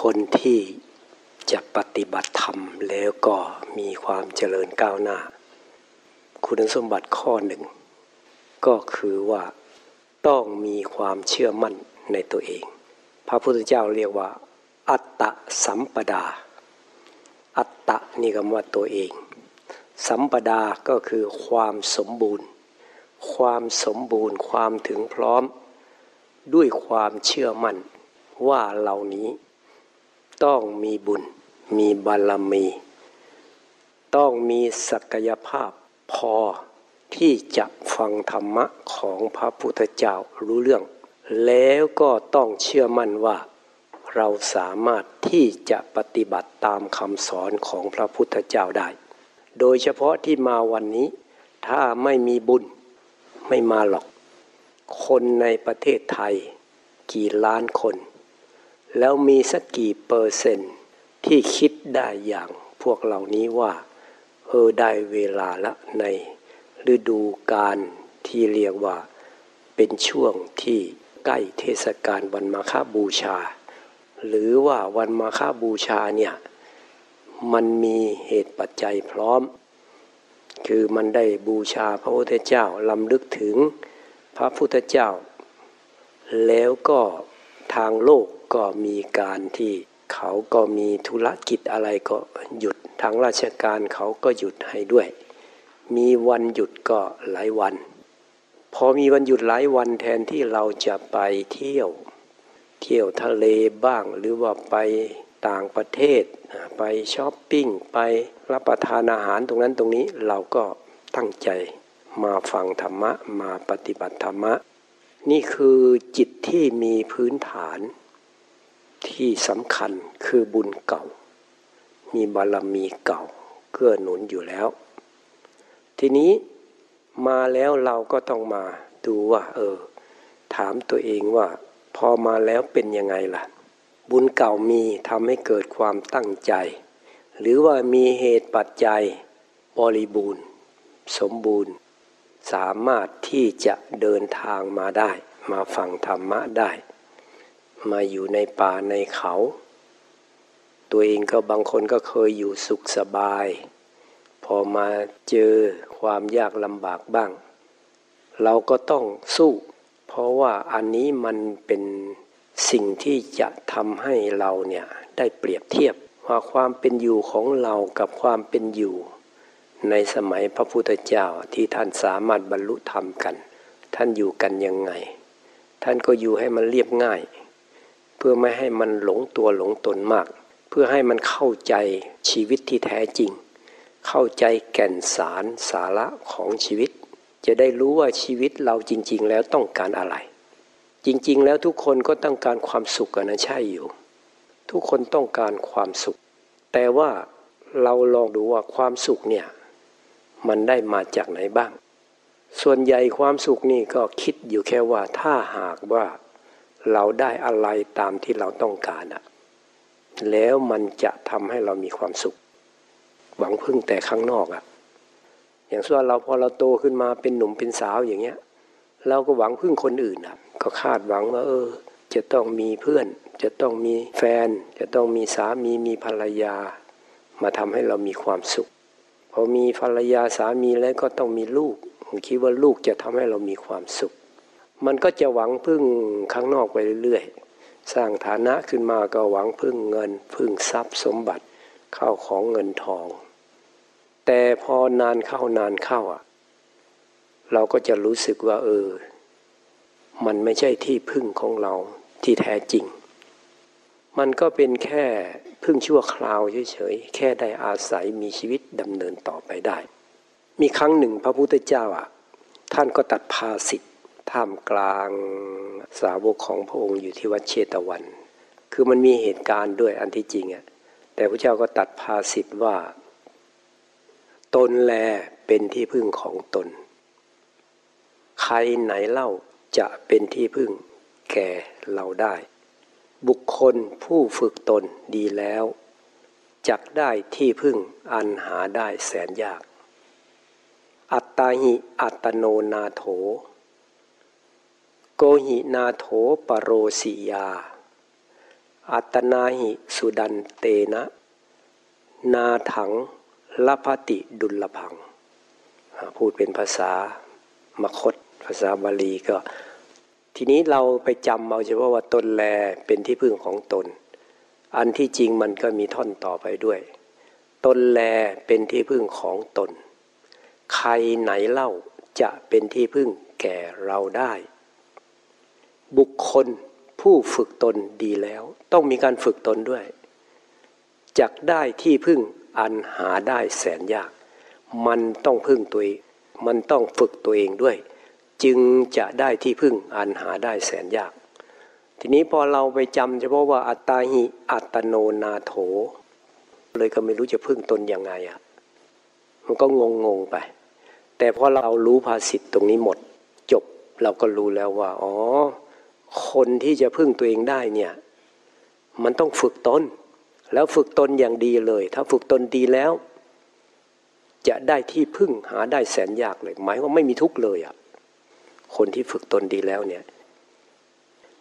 คนที่จะปฏิบัติธรรมแล้วก็มีความเจริญก้าวหน้า คุณสมบัติข้อหนึ่ง ก็คือว่าต้องมีความเชื่อมั่นในตัวเอง พระพุทธเจ้าเรียกว่า อัตตะสัมปดา อัตตะนี่คำว่าตัวเอง สัมปดาก็คือความสมบูรณ์ ความสมบูรณ์ความถึงพร้อม ด้วยความเชื่อมั่นว่าเหล่านี้ ต้องมีบุญ มีบารมี ต้องมีศักยภาพพอที่จะฟังธรรมะของพระพุทธเจ้ารู้เรื่อง แล้วก็ต้องเชื่อมั่นว่า เราสามารถที่จะปฏิบัติตามคำสอนของพระพุทธเจ้าได้ โดยเฉพาะที่มาวันนี้ ถ้าไม่มีบุญไม่มาหรอก คนในประเทศไทย กี่ล้านคน แล้วมีสักกี่เปอร์เซนต์ที่คิดได้อย่างพวกเหล่านี้ว่า เออได้เวลาละในฤดูการที่เรียกว่า เป็นช่วงที่ใกล้เทศกาลวันมาฆบูชา หรือว่าวันมาฆบูชาเนี่ย มันมีเหตุปัจจัยพร้อม คือมันได้บูชาพระพุทธเจ้าลำลึกถึงพระพุทธเจ้า แล้วก็ ทางโลกก็มีการที่เขาก็มีธุรกิจอะไรก็หยุด ทางราชการเขาก็หยุดให้ด้วย มีวันหยุดก็หลายวัน พอมีวันหยุดหลายวันแทนที่เราจะไปเที่ยว เที่ยวทะเลบ้างหรือว่าไปต่างประเทศ ไปช้อปปิ้ง ไปรับประทานอาหารตรงนั้นตรงนี้เราก็ตั้งใจมาฟังธรรมะมาปฏิบัติธรรมะ นี่คือจิตที่มีพื้นฐานที่สำคัญคือบุญเก่า มีบารมีเก่าเกื้อหนุนอยู่แล้ว ทีนี้มาแล้วเราก็ต้องมาดูว่า เออ ถามตัวเองว่า พอมาแล้วเป็นยังไงล่ะ บุญเก่ามีทำให้เกิดความตั้งใจ หรือว่ามีเหตุปัจจัย บริบูรณ์ สมบูรณ์ สามารถที่จะเดินทางมาได้ มาฟังธรรมะได้ มาอยู่ในป่าในเขา ตัวเองก็บางคนก็เคยอยู่สุขสบาย พอมาเจอความยากลำบากบ้าง เราก็ต้องสู้ เพราะว่าอันนี้มันเป็นสิ่งที่จะทำให้เราเนี่ยได้เปรียบเทียบว่าความเป็นอยู่ของเรากับความเป็นอยู่ ในสมัยพระพุทธเจ้าที่ท่านสามารถบรรลุธรรมกัน ท่านอยู่กันยังไง ท่านก็อยู่ให้มันเรียบง่าย เพื่อไม่ให้มันหลงตัวหลงตนมาก เพื่อให้มันเข้าใจชีวิตที่แท้จริง เข้าใจแก่นสารสาระของชีวิต จะได้รู้ว่าชีวิตเราจริง ๆ แล้วต้องการอะไร จริง ๆ แล้วทุกคนก็ต้องการความสุขกันนะใช่อยู่ ทุกคนต้องการความสุข แต่ว่าเราลองดูว่าความสุขเนี่ย มันได้มาจากไหนบ้าง ส่วนใหญ่ความสุขนี่ก็คิดอยู่แค่ว่าถ้าหากว่าเราได้อะไรตามที่เราต้องการอะแล้วมันจะทำให้เรามีความสุข หวังพึ่งแต่ข้างนอกอะอย่างเช่นเราพอเราโตขึ้นมาเป็นหนุ่มเป็นสาวอย่างเงี้ย เราก็หวังพึ่งคนอื่นอะก็คาดหวังว่า เออ จะต้องมีเพื่อน จะต้องมีแฟน จะต้องมีสามีมีภรรยา มาทำให้เรามีความสุข อมีภรรยาสามีแล้วก็ต้องมีลูกคิดว่าลูกจะทำให้เรามีความสุข มันก็จะหวังพึ่งข้างนอกไปเรื่อยๆ สร้างฐานะขึ้นมาก็หวังพึ่งเงิน พึ่งทรัพย์สมบัติเข้าของเงินทอง แต่พอนานเข้านานเข้าอะ เราก็จะรู้สึกว่าเออ มันไม่ใช่ที่พึ่งของเราที่แท้จริง มันก็เป็นแค่พึ่งชั่วคราวเฉยๆ แค่ได้อาศัยมีชีวิตดำเนินต่อไปได้ มีครั้งหนึ่งพระพุทธเจ้าอะ ท่านก็ตัดภาสิทธิ์ท่ามกลางสาวกของพระองค์อยู่ที่วัดเชตวัน คือมันมีเหตุการณ์ด้วยอันที่จริงอะ แต่พระเจ้าก็ตัดภาสิทธิ์ว่า ตนแลเป็นที่พึ่งของตน ใครไหนเล่าจะเป็นที่พึ่งแก่เราได้ บุคคลผู้ฝึกตนดีแล้วจักได้ที่พึ่งอันหาได้แสนยาก อัตตาหิอัตโนนาโถ โกหินาโถปโรสิยา อัตนาหิสุดันเตนะ นาถังลพติดุลพัง พูดเป็นภาษามคต ภาษาบาลีก็ ทีนี้เราไปจำเอาเฉพาะว่าตนแลเป็นที่พึ่งของตน อันที่จริงมันก็มีท่อนต่อไปด้วย ตนแลเป็นที่พึ่งของตน ใครไหนเล่าจะเป็นที่พึ่งแก่เราได้ บุคคลผู้ฝึกตนดีแล้ว ต้องมีการฝึกตนด้วยจักได้ที่พึ่งอันหาได้แสนยาก มันต้องพึ่งตัวเอง มันต้องฝึกตัวเองด้วย จึงจะได้ที่พึ่งอันหาได้แสนยาก ทีนี้พอเราไปจำเฉพาะว่าอัตตาหิอัตโนนาโถ เลยก็ไม่รู้จะพึ่งตนยังไงอะ่ะมันก็งงงไป แต่พอเรารู้ภาษิตตรงนี้หมด จบเราก็รู้แล้วว่า อ๋อ คนที่จะพึ่งตัวเองได้เนี่ย มันต้องฝึกตน แล้วฝึกตนอย่างดีเลย ถ้าฝึกตนดีแล้ว จะได้ที่พึ่งหาได้แสนยากเลย หมายว่าไม่มีทุกข์เลยอะ่ะ คนที่ฝึกตนดีแล้วเนี่ย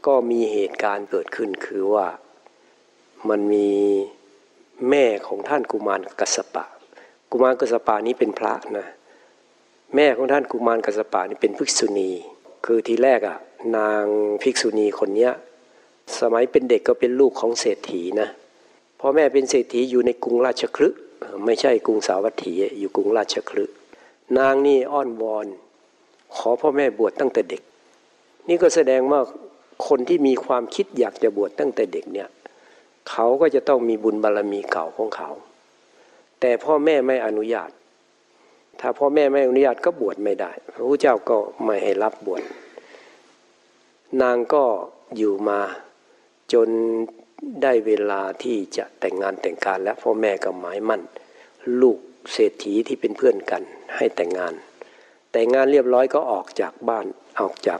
ก็มีเหตุการณ์เกิดขึ้นคือว่ามันมีแม่ของท่านกุมารกัสปะ กุมารกัสปะนี้เป็นพระนะ แม่ของท่านกุมารกัสปะนี่เป็นภิกษุณี คือทีแรกอะ่ะนางภิกษุณีคนเนี้ยสมัยเป็นเด็กก็เป็นลูกของเศรษฐีนะพ่อแม่เป็นเศรษฐีอยู่ในกรุงราชคลึไม่ใช่กรุงสาวัตถีอยู่กรุงราชคลึนางนี่อ้อนวอน ขอพ่อแม่บวชตั้งแต่เด็ก นี่ก็แสดงว่าคนที่มีความคิดอยากจะบวชตั้งแต่เด็กเนี่ยเขาก็จะต้องมีบุญบารรมีเก่าของเขา แต่พ่อแม่ไม่อนุญาต ถ้าพ่อแม่ไม่อนุญาตก็บวชไม่ได้ พระพุทธเจ้าก็ไม่ให้รับบวชนางก็อยู่มาจนได้เวลาที่จะแต่งงานแต่งการแล้วพ่อแม่ก็หมายมั่น ลูกเศรษฐีที่เป็นเพื่อนกันให้แต่งงาน แต่งงานเรียบร้อยก็ออกจากบ้านออกจาก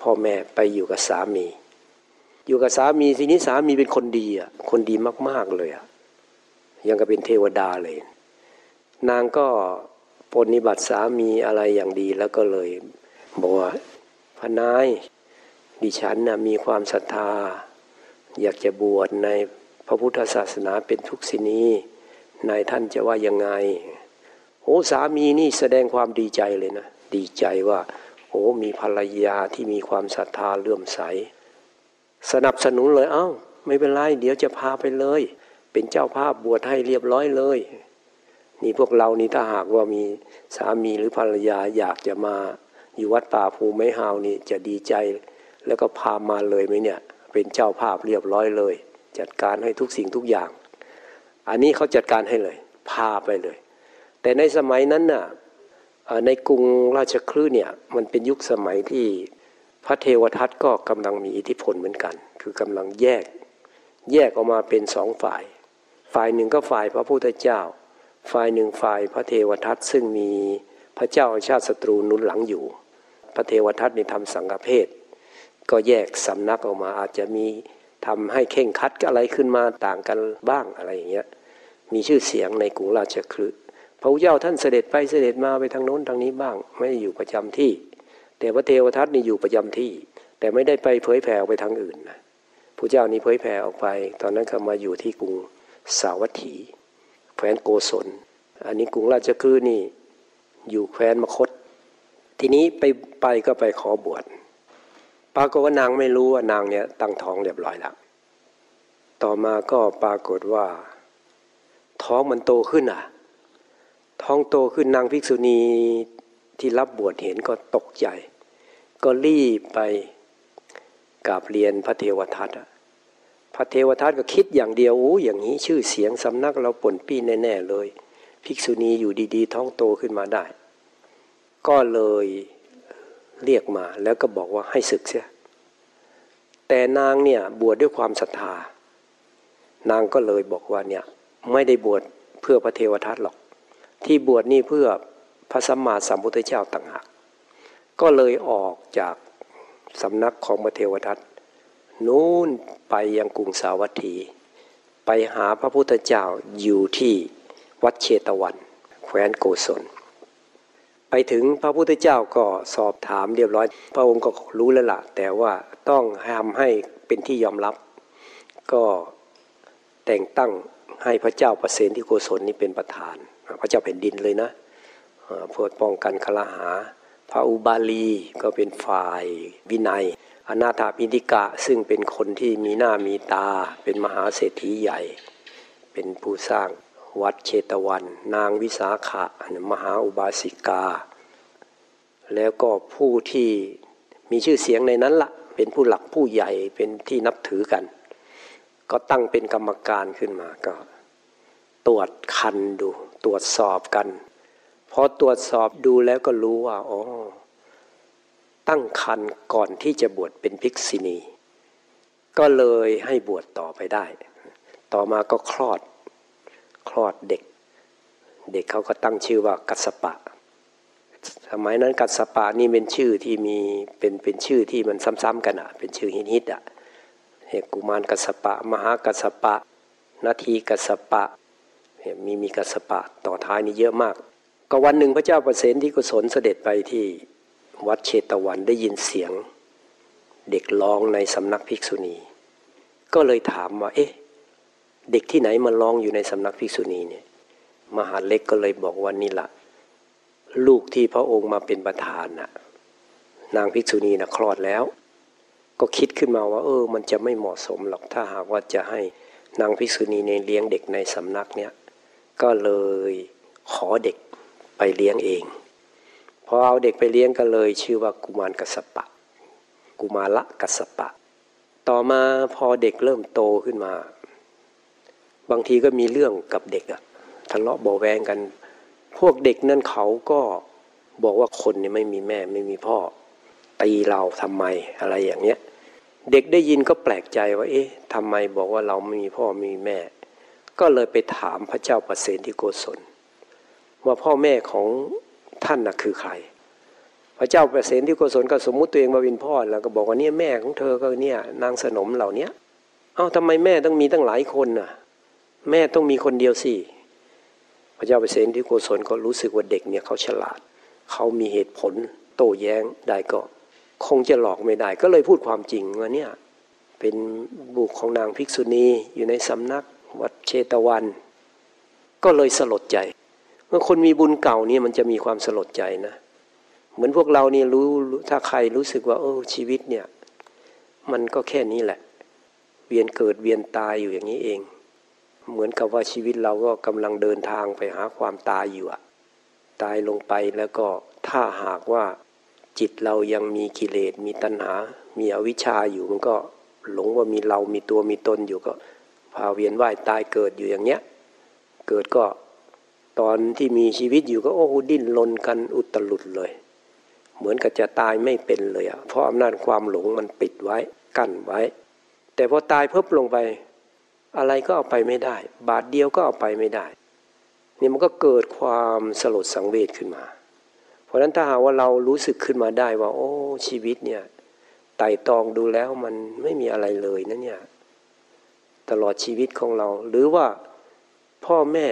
พ่อแม่ไปอยู่กับสามี อยู่กับสามีทีนี้สามีเป็นคนดีอะคนดีมาก ๆเลยอะยังก็เป็นเทวดาเลย นางก็ปนิบัติสามีอะไรอย่างดีแล้วก็เลยบอกว่าพนายดิฉันนะมีความศรัทธา อยากจะบวชในพระพุทธศาสนาเป็นทุกษินีนายท่านจะว่ายังไง โอ้สามีนี่แสดงความดีใจเลยนะ ดีใจว่าโอ้มีภรรยาที่มีความศรัทธาเลื่อมใส สนับสนุนเลยเอา้า ไม่เป็นไรเดี๋ยวจะพาไปเลย เป็นเจ้าภาพบวชให้เรียบร้อยเลย นี่พวกเรานี่ถ้าหากว่ามีสามีหรือภรรยาอยากจะมาอยู่วัดป่าภูไม้ฮาวนี่จะดีใจ แล้วก็พามาเลยไหมเนี่ย เป็นเจ้าภาพเรียบร้อยเลย จัดการให้ทุกสิ่งทุกอย่าง อันนี้เขาจัดการให้เลย พาไปเลย แต่ในสมัยนั้นน่ะในกรุงราชคลื่เนี่ยมันเป็นยุคสมัยที่พระเทวทัตก็กำลังมีอิทธิพลเหมือนกัน คือกำลังแยกแยกออกมาเป็นสองฝ่าย ฝ่ายหนึ่งก็ฝ่ายพระพุทธเจ้า ฝ่ายหนึ่งฝ่ายพระเทวทัตซึ่งมีพระเจ้าชาติศัตรูนุนหลังอยู่ พระเทวทัตนี่ทำสังฆเพศ ก็แยกสำนักออกมาอาจจะมีทำให้เข่งคัดอะไรขึ้นมาต่างกันบ้างอะไรอย่างเงี้ยมีชื่อเสียงในกรุงราชคลึ พระพุทธเจ้าท่านเสด็จไปเสด็จมาไปทางโน้นทางนี้บ้าง ไม่อยู่ประจำที่ แต่พระเทวทัตนี่อยู่ประจำที่ แต่ไม่ได้ไปเผยแผ่ไปทางอื่นนะพระเจ้านี้เผยแผ่ออกไป ตอนนั้นก็มาอยู่ที่กรุงสาวัตถีแคว้นโกศล อันนี้กรุงราชคลึนี่อยู่แคว้นมคต ทีนี้ไปไปก็ไปขอบวชปรากฏว่านางไม่รู้ว่านางเนี่ยตั้งท้องเรียบร้อยแล้วต่อมาก็ปรากฏว่า ท้องมันโตขึ้นอะ ท้องโตขึ้นนางภิกษุณีที่รับบวชเห็นก็ตกใจ ก็รีบไปกราบเรียนพระเทวทัตพระเทวทัตก็คิดอย่างเดียวโอ้อย่างนี้ชื่อเสียงสำนักเราป่นปี้แน่ๆเลย ภิกษุณีอยู่ดีๆ ท้องโตขึ้นมาได้ ก็เลยเรียกมาแล้วก็บอกว่าให้ศึกเสียแต่นางเนี่ยบวชดด้วยความศรัทธา นางก็เลยบอกว่าเนี่ยไม่ได้บวชเพื่อพระเทวทัตหรอก ที่บวชนี่เพื่อพระสัมมาสัมพุทธเจ้าต่างหากก็เลยออกจากสำนักของพระเทวทัตนู้นไปยังกรุงสาวัตถี ไปหาพระพุทธเจ้าอยู่ที่วัดเชตวัน แคว้นโกศล ไปถึงพระพุทธเจ้าก็สอบถามเรียบร้อย พระองค์ก็รู้แล้วละ่ะ แต่ว่าต้องทำให้เป็นที่ยอมรับ ก็แต่งตั้งให้พระเจ้าประเสนที่โกศลนี่เป็นประธาน พระเจ้าแผ่นดินเลยนะเพื่อป้องกันคลาหา พระอุบาลีก็เป็นฝ่ายวินัย อนาถาพิธิกะซึ่งเป็นคนที่มีหน้ามีตา เป็นมหาเศรษฐีใหญ่ เป็นผู้สร้างวัดเชตวัน นางวิสาขะมหาอุบาสิกา แล้วก็ผู้ที่มีชื่อเสียงในนั้นละเป็นผู้หลักผู้ใหญ่เป็นที่นับถือกัน ก็ตั้งเป็นกรรมการขึ้นมาก็ ตรวจคันดู ตรวจสอบกันพอตรวจสอบดูแล้วก็รู้ว่าอ๋อตั้งคันก่อนที่จะบวชเป็นภิกษุณี ก็เลยให้บวชต่อไปได้ ต่อมาก็คลอดคลอดเด็ก เด็กเขาก็ตั้งชื่อว่ากัสปะ สมัยนั้นกัสปะนี่เป็นชื่อที่มีเป็นเป็นชื่อที่มันซ้ำๆกันอะเป็นชื่อฮิตฮิตอะเฮกุมารกัสปะ มหากัสปะ นาทีกัสปะ มีมีกัสปะต่อท้ายนี่เยอะมาก ก็วันหนึ่งพระเจ้าประเสนที่กุศลเสด็จไปที่วัดเชตวันได้ยินเสียง เด็กร้องในสำนักภิกษุณี ก็เลยถามว่า เอ๊ะ เด็กที่ไหนมาร้องอยู่ในสำนักภิกษุณีเนี่ย มหาเล็กก็เลยบอกว่านี่ละลูกที่พระองค์มาเป็นประธานน่ะ นางภิกษุณีน่ะคลอดแล้ว ก็คิดขึ้นมาว่า เออ มันจะไม่เหมาะสมหรอกถ้าหากว่าจะให้นางภิกษุณีในเลี้ยงเด็กในสำนักเนี่ย ก็เลยขอเด็กไปเลี้ยงเองพอเอาเด็กไปเลี้ยงก็เลย ชื่อว่ากุมารกัสปะ กุมาละกัสปะ ต่อมาพอเด็กเริ่มโตขึ้นมา บางทีก็มีเรื่องกับเด็กอะทะเลาะเบาแวงกัน พวกเด็กนั่นเขาก็บอกว่าคนนี่ไม่มีแม่ไม่มีพ่อ ตีเราทำไมอะไรอย่างเงี้ย เด็กได้ยินก็แปลกใจว่า เอ๊ะทำไมบอกว่าเราไม่มีพ่อไม่มีแม่ ก็เลยไปถามพระเจ้าประเสนที่โกศล ว่าพ่อแม่ของท่านน่ะคือใคร พระเจ้าประเสนที่โกศลก็สมมุติตัวเองมาเป็นพ่อแล้วก็บอกว่าเนี่ยแม่ของเธอก็เนี่ยนางสนมเหล่านี้เอ้าทำไมแม่ต้องมีตั้งหลายคนน่ะ แม่ต้องมีคนเดียวสิพระเจ้าเปรตที่โกศลก็รู้สึกว่าเด็กเนี่ยเขาฉลาด เขามีเหตุผลโต้แย้งได้ก็คงจะหลอกไม่ได้ ก็เลยพูดความจริงว่าเนี่ยเป็นบุคของนางภิกษุณีอยู่ในสำนัก วัดเชตวัน ก็เลยสลดใจ เมื่อคนมีบุญเก่านี่มันจะมีความสลดใจนะ เหมือนพวกเราเนี่ยรู้ถ้าใครรู้สึกว่าเออชีวิตเนี่ย มันก็แค่นี้แหละ เวียนเกิดเวียนตายอยู่อย่างนี้เอง เหมือนกับว่าชีวิตเราก็กำลังเดินทางไปหาความตายอยู่อะตายลงไปแล้วก็ถ้าหากว่าจิตเรายังมีกิเลสมีตัณหา มีอวิชชาอยู่มันก็หลงว่ามีเรามีตัวมีตนอยู่ก็ พาเวียนว่ายตายเกิดอยู่อย่างเนี้ย เกิดก็ตอนที่มีชีวิตอยู่ก็โอ้โหดิ้นรนกันอุตลุดเลย เหมือนกับจะตายไม่เป็นเลยอะเพราะอำนาจความหลงมันปิดไว้กั้นไว้ แต่พอตายเพิ่มลงไป อะไรก็เอาไปไม่ได้ บาทเดียวก็เอาไปไม่ได้ นี่มันก็เกิดความสลดสังเวชขึ้นมา เพราะฉะนั้นถ้าหากว่าเรารู้สึกขึ้นมาได้ว่า โอ้ชีวิตเนี่ยไต่ตองดูแล้วมันไม่มีอะไรเลยนะเนี่ย ตลอดชีวิตของเรา หรือว่าพ่อแม่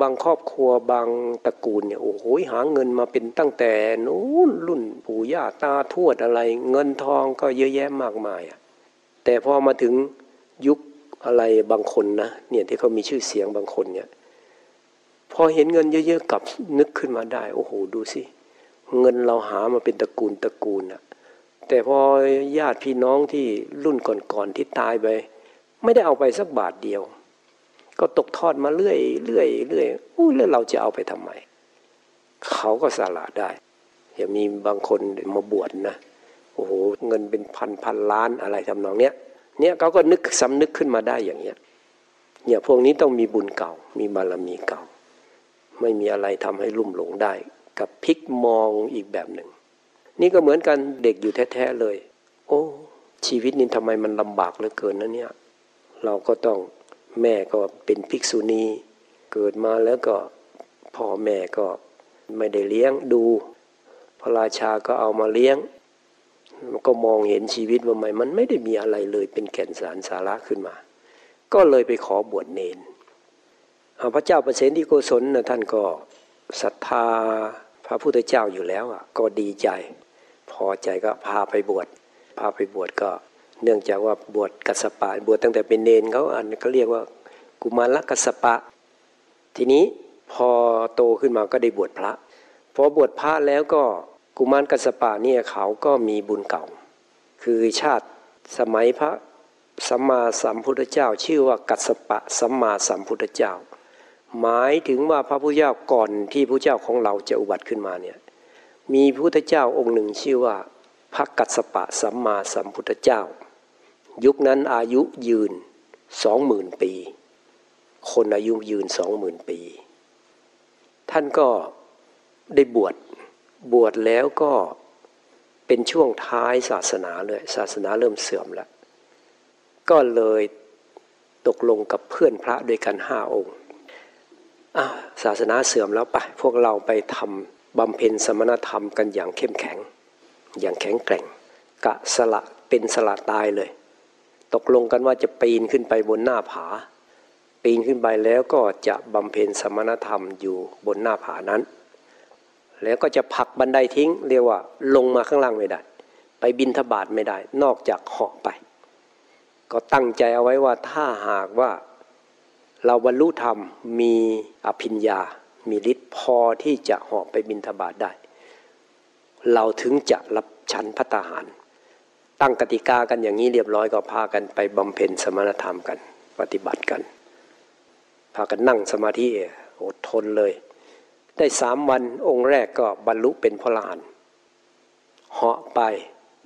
บางครอบครัวบางตระกูลเนี่ยโอ้โหหาเงินมาเป็นตั้งแต่นู้นรุ่นปู่ย่าตาทวดอะไร เงินทองก็เยอะแยะมากมายอะแต่พอมาถึงยุคอะไรบางคนนะเนี่ยที่เขามีชื่อเสียงบางคนเนี่ยพอเห็นเงินเยอะๆกับนึกขึ้นมาได้ โอ้โหดูสิเงินเราหามาเป็นตระกูลตระกูลอะแต่พอญาติพี่น้องที่รุ่นก่อนๆที่ตายไป ไม่ได้เอาไปสักบาทเดียว ก็ตกทอดมาเรื่อยเรื่อยเรื่อยอู้แล้วเราจะเอาไปทำไม เขาก็สละได้อย่ามีบางคนมาบวชนะโอ้โหเงินเป็นพันพันล้านอะไรทำนองเนี้ยเนี่ยเขาก็นึกสำนึกขึ้นมาได้อย่างเงี้ยเนี่ยพวกนี้ต้องมีบุญเก่า มีบารมีเก่า ไม่มีอะไรทำให้ลุ่มหลงได้ กับพลิกมองอีกแบบหนึ่ง นี่ก็เหมือนกันเด็กอยู่แท้ๆเลย โอ้ ชีวิตนี้ทำไมมันลำบากเหลือเกินนะเนี่ย เราก็ต้องแม่ก็เป็นภิกษุณีเกิดมาแล้วก็พ่อแม่ก็ไม่ได้เลี้ยงดู พระราชาก็เอามาเลี้ยงมันก็มองเห็นชีวิตว่าไม่มันไม่ได้มีอะไรเลยเป็นแก่นสารสาระขึ้นมา ก็เลยไปขอบวชเนนพระเจ้าประเสนที่โกศลนะท่านก็ศรัทธาพระพุทธเจ้าอยู่แล้วอะก็ดีใจ พอใจก็พาไปบวชพาไปบวชก็ เนื่องจากว่าบวชกัสปะ บวชตั้งแต่เป็นเนนเขาอันเขาเรียกว่ากุมารกัสปะ ทีนี้พอโตขึ้นมาก็ได้บวชพระ พอบวชพระแล้วก็กุมารกัสปะเนี่ยเขาก็มีบุญเก่า คือชาติสมัยพระสัมมาสัมพุทธเจ้า ชื่อว่ากัสปะสัมมาสัมพุทธเจ้า หมายถึงว่าพระพุทธเจ้าก่อนที่พระเจ้าของเราจะอุบัติขึ้นมาเนี่ยมีพระพุทธเจ้าองค์หนึ่งชื่อว่าพระกัสปะสัมมาสัมพุทธเจ้า ยุคนั้นอายุยืนสองหมื่นปี คนอายุยืนสองหมื่นปี ท่านก็ได้บวชบวชแล้วก็เป็นช่วงท้ายศาสนาเลย ศาสนาเริ่มเสื่อมแล้ว ก็เลยตกลงกับเพื่อนพระด้วยกันห้าองค์ศาสนาเสื่อมแล้วไปพวกเราไปทำบำเพ็ญสมณธรรมกันอย่างเข้มแข็ง อย่างแข็งแกร่ง กะสละเป็นสละตายเลย ตกลงกันว่าจะปีนขึ้นไปบนหน้าผา ปีนขึ้นไปแล้วก็จะบำเพ็ญสมณธรรมอยู่บนหน้าผานั้น แล้วก็จะผลักบันไดทิ้ง เรียกว่าลงมาข้างล่างไม่ได้ ไปบินทบาทไม่ได้ นอกจากเหาะไป ก็ตั้งใจเอาไว้ว่าถ้าหากว่าเราบรรลุธรรมมีอภิญญา มีฤทธิ์พอที่จะเหาะไปบินทบาทได้ เราถึงจะรับชั้นพัตหาร ตั้งกติกากันอย่างนี้เรียบร้อยก็พากันไปบำเพ็ญสมณธรรมกัน ปฏิบัติกัน พากันนั่งสมาธิอดทนเลย ได้สามวันองค์แรกก็บรรลุเป็นพระลานเหาะไป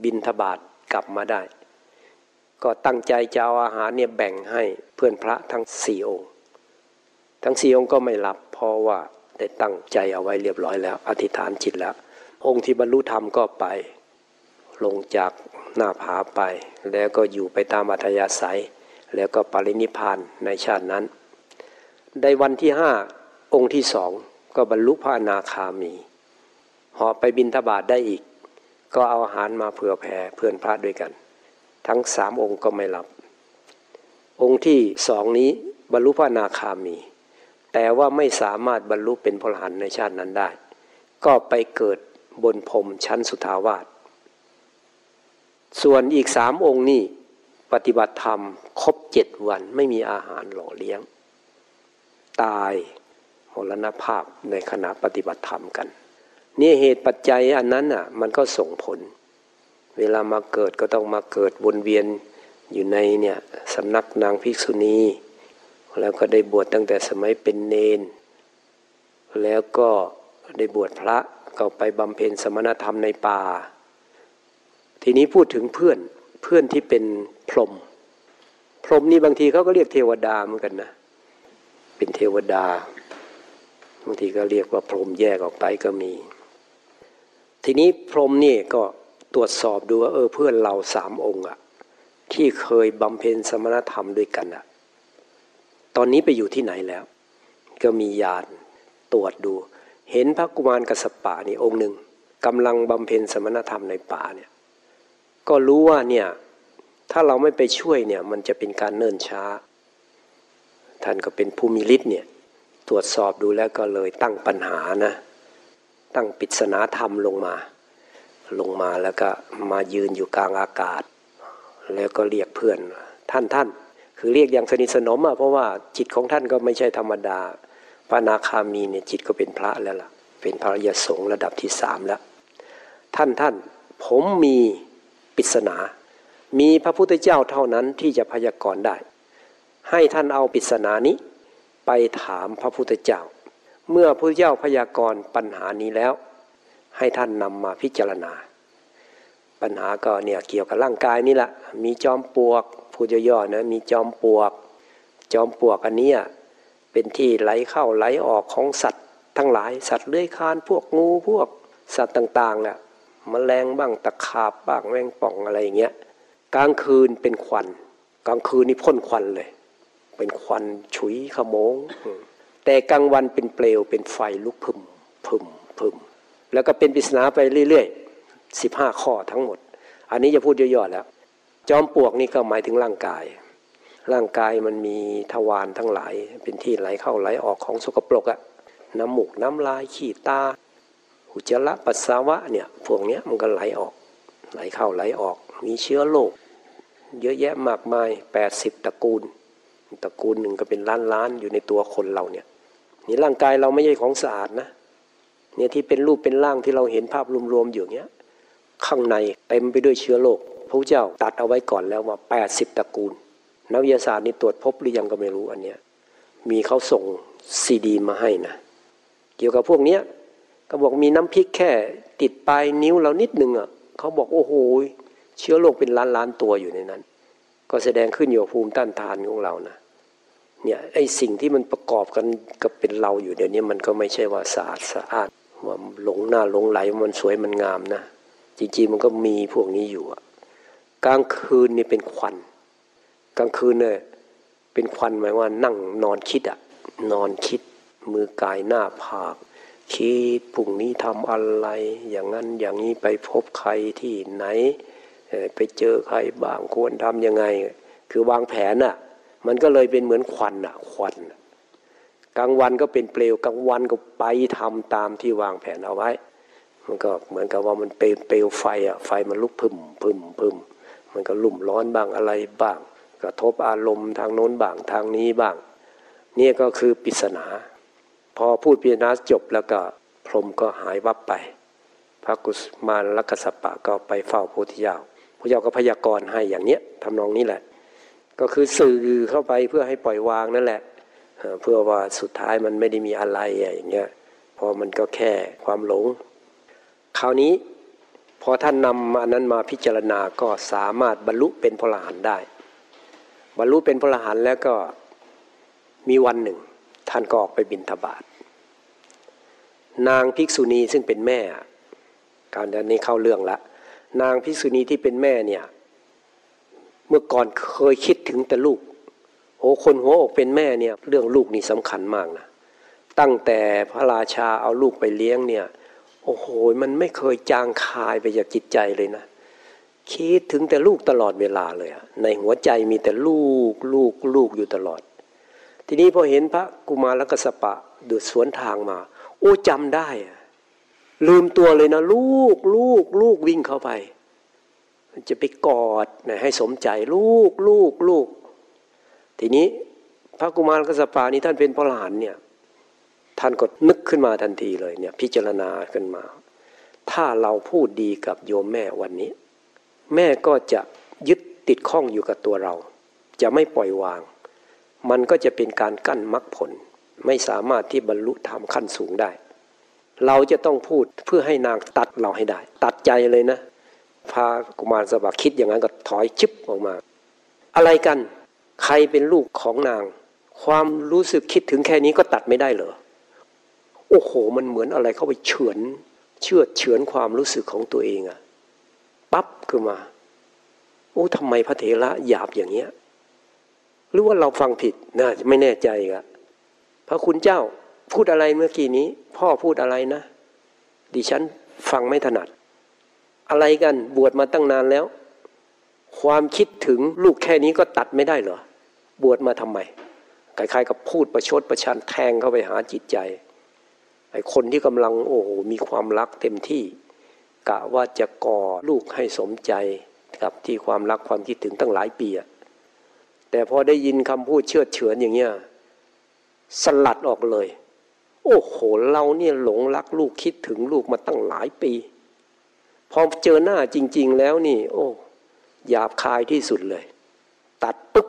บินทบาทกลับมาได้ ก็ตั้งใจจะเอาอาหารเนี่ยแบ่งให้เพื่อนพระทั้งสี่องค์ ทั้งสี่องค์ก็ไม่รับเพราะว่าได้ตั้งใจเอาไว้เรียบร้อยแล้ว อธิษฐานจิตแล้ว องค์ที่บรรลุธรรมก็ไป ลงจากหน้าผาไป แล้วก็อยู่ไปตามอัธยาศัย แล้วก็ปรินิพานในชาตินั้นได้วันที่ห้าองค์ที่สองก็บรรลุพระอนาคามีหอไปบินทบาทได้อีก ก็เอาอาหารมาเผื่อแผ่เพื่อนพระด้วยกัน ทั้งสามองค์ก็ไม่รับ องค์ที่สองนี้บรรลุพระอนาคามี แต่ว่าไม่สามารถบรรลุเป็นพลหันในชาตินั้นได้ ก็ไปเกิดบนพรมชั้นสุทาวาส ส่วนอีกสามองค์นี่ปฏิบัติธรรม ครบเจ็ดวันไม่มีอาหารหล่อเลี้ยง ตายรณภาพในขณะปฏิบัติธรรมกัน นี่เหตุปัจจัยอันนั้นอะมันก็ส่งผล เวลามาเกิดก็ต้องมาเกิดวนเวียนอยู่ในเนี่ยสำนักนางภิกษุณีแล้วก็ได้บวชตั้งแต่สมัยเป็นเนน แล้วก็ได้บวชพระก็ไปบำเพ็ญสมณธรรมในป่า ทีนี้พูดถึงเพื่อนเพื่อนที่เป็นพรหมพรหมนี่บางทีเขาก็เรียกเทวดาเหมือนกันนะ เป็นเทวดา บางทีก็เรียกว่าพรหมแยกออกไปก็มี ทีนี้พรหมนี่ก็ตรวจสอบดูว่าเออเพื่อนเราสามองค์อะที่เคยบำเพ็ญสมณธรรมด้วยกันอะตอนนี้ไปอยู่ที่ไหนแล้ว ก็มีญาณตรวจดู เห็นพระกุมารกสปะนี่องค์หนึ่งกำลังบำเพ็ญสมณธรรมในป่าเนี่ย ก็รู้ว่าเนี่ย ถ้าเราไม่ไปช่วยเนี่ย มันจะเป็นการเนิ่นช้า ท่านก็เป็นภูมิฤทธิ์เนี่ย ตรวจสอบดูแล้วก็เลยตั้งปัญหานะ ตั้งปริศนาธรรมลงมา ลงมาแล้วก็มายืนอยู่กลางอากาศ แล้วก็เรียกเพื่อนท่านท่าน คือเรียกอย่างสนิทสนมอะเพราะว่าจิตของท่านก็ไม่ใช่ธรรมดาพระนาคามีเนี่ยจิตก็เป็นพระแล้วล่ะ เป็นพระยสงฆ์ระดับที่สามแล้ว ท่านท่าน ผมมี ปริศนา มีพระพุทธเจ้าเท่านั้นที่จะพยากรณ์ได้ ให้ท่านเอาปริศนานี้ ไปถามพระพุทธเจ้า เมื่อพระเจ้าพยากรณ์ปัญหานี้แล้ว ให้ท่านนำมาพิจารณา ปัญหาก็เนี่ยเกี่ยวกับร่างกายนี่แหละมีจอมปลวกพูดย่อๆนะมีจอมปลวก จอมปลวกอันนี้เป็นที่ไหลเข้าไหลออกของสัตว์ ทั้งหลายสัตว์เลื้อยคลานพวกงูพวกสัตว์ต่างๆแหละ มแมลงบ้างตะขาบบ้างแมงป่องอะไรอย่างเงี้ยกลางคืนเป็นควัน กลางคืนนี่พ่นควันเลย เป็นควันฉุยขโมง แต่กลางวันเป็นเปลวเป็นไฟลุกพึมพึมพึมแล้วก็เป็นปริศนาไปเรื่อยๆสิบห้าข้อทั้งหมด อันนี้จะพูดย่อๆแล้ว จอมปลวกนี่ก็หมายถึงร่างกาย ร่างกายมันมีทวารทั้งหลาย เป็นที่ไหลเข้าไหลออกของสกปรกอะน้ำหมูกน้ำลายขี้ตา อุจจาระปัสสาวะเนี่ยพวกนี้มันก็ไหลออก ไหลเข้าไหลออก มีเชื้อโรคเยอะแยะมากมายแปดสิบตระกูล ตระกูลหนึ่งก็เป็นล้านล้านอยู่ในตัวคนเราเนี่ยนี่ร่างกายเราไม่ใช่ของสะอาดนะเนี่ยที่เป็นรูปเป็นร่างที่เราเห็นภาพรวมๆอยู่เนี้ยข้างในเต็มไปด้วยเชื้อโรคพระเจ้าตัดเอาไว้ก่อนแล้วว่าแปดสิบตระกูล นักวิทยาศาสตร์นี่ตรวจพบหรือยังก็ไม่รู้อันเนี้ยมีเขาส่งซีดีมาให้นะ เกี่ยวกับพวกเนี้ย ก็บอกมีน้ำพริกแค่ ติดปลายนิ้วเรานิดนึงอะเขาบอกโอ้โหเชื้อโรคเป็นล้านล้านตัวอยู่ในนั้น ก็แสดงขึ้นอยู่ภูมิต้านทานของเรานะเนี่ยไอสิ่งที่มันประกอบกันกับเป็นเราอยู่เดี๋ยวนี้มันก็ไม่ใช่ว่าสะอาดสะอาดว่าหลงหน้าหลงไหลมันสวยมันงามนะจริงๆมันก็มีพวกนี้อยู่อะกลางคืนนี่เป็นควัน กลางคืนเนี่ยเป็นควันหมายว่านั่งนอนคิดอะนอนคิดมือกายหน้าผาก คิดพรุ่งนี้ทำอะไร อย่างนั้นอย่างนี้ไปพบใครที่ไหน ไปเจอใครบ้างควรทำยังไง คือวางแผนอะมันก็เลยเป็นเหมือนควันอะควันกลางวันก็เป็นเปลวกลางวันก็ไปทำตามที่วางแผนเอาไว้ มันก็เหมือนกับว่ามันเป็นเปลวไฟอะไฟมันลุกพึ่มพึ่มพึ่มมันก็ลุ่มร้อนบ้างอะไรบ้าง กระทบอารมณ์ทางโน้นบ้างทางนี้บ้างนี่ก็คือปริศนา พอพูดปริศนาจบแล้วก็พรหมก็หายวับไป พระกุสมารลักษปะก็ไปเฝ้าพระพุทธเจ้าพระเจ้าก็พยากรณ์ให้อย่างเนี้ยทำนองนี้แหละ ก็คือสื่อเข้าไปเพื่อให้ปล่อยวางนั่นแหละ เพื่อว่าสุดท้ายมันไม่ได้มีอะไรอย่างเงี้ยพอมันก็แค่ความหลง คราวนี้พอท่านนำอันนั้นมาพิจารณาก็สามารถบรรลุเป็นพระอรหันต์ได้ บรรลุเป็นพระอรหันต์แล้วก็มีวันหนึ่ง ท่านก็ออกไปบินทบาทนางภิกษุณีซึ่งเป็นแม่ การนี้เข้าเรื่องละ นางภิกษุณีที่เป็นแม่เนี่ย เมื่อก่อนเคยคิดถึงแต่ลูกโอ้คนหัวอกเป็นแม่เนี่ย เรื่องลูกนี่สำคัญมากนะตั้งแต่พระราชาเอาลูกไปเลี้ยงเนี่ย โอ้โหมันไม่เคยจางคายไปจากจิตใจเลยนะคิดถึงแต่ลูกตลอดเวลาเลยในหัวใจมีแต่ลูกลูกลูกอยู่ตลอด ทีนี้พอเห็นพระกุมารกสปะเดือดสวนทางมา โอ้จำได้ ลืมตัวเลยนะ ลูกลูกลูกวิ่งเข้าไปจะไปกอดนะให้สมใจลูกลูกลูก ทีนี้พระกุมารกสปานี้ท่านเป็นพระหลานเนี่ยท่านก็นึกขึ้นมาทันทีเลยเนี่ย พิจารณาขึ้นมา ถ้าเราพูดดีกับโยมแม่วันนี้ แม่ก็จะยึดติดข้องอยู่กับตัวเรา จะไม่ปล่อยวาง มันก็จะเป็นการกั้นมรรคผล ไม่สามารถที่บรรลุธรรมขั้นสูงได้ เราจะต้องพูดเพื่อให้นางตัดเราให้ได้ ตัดใจเลยนะ พากุมารสบักคิดอย่างนั้นก็ถอยชิบออกมา อะไรกันใครเป็นลูกของนาง ความรู้สึกคิดถึงแค่นี้ก็ตัดไม่ได้เหรอโอ้โห มันเหมือนอะไรเข้าไปเฉือน เชื่อเฉือนความรู้สึกของตัวเองอะปั๊บขึ้นมาโอ้ทำไมพระเถระหยาบอย่างเงี้ย รือว่าเราฟังผิดนะไม่แน่ใจอะพระคุณเจ้าพูดอะไรเมื่อกี้นี้ พ่อพูดอะไรนะ ดิฉันฟังไม่ถนัด อะไรกันบวชมาตั้งนานแล้ว ความคิดถึงลูกแค่นี้ก็ตัดไม่ได้เหรอ บวชมาทำไมคล้ายๆกับพูดประชดประชันแทงเข้าไปหาจิตใจไอ้คนที่กำลังโอ้โหมีความรักเต็มที่ กะว่าจะก่อลูกให้สมใจกับที่ความรักความคิดถึงตั้งหลายปีอะ แต่พอได้ยินคำพูดเชื่อเฉือนอย่างเงี้ยสลัดออกเลย โอ้โหเราเนี่ยหลงรักลูกคิดถึงลูกมาตั้งหลายปี พอเจอหน้าจริง ๆ แล้วนี่ โอ้หยาบคายที่สุดเลย ตัดปึ๊บ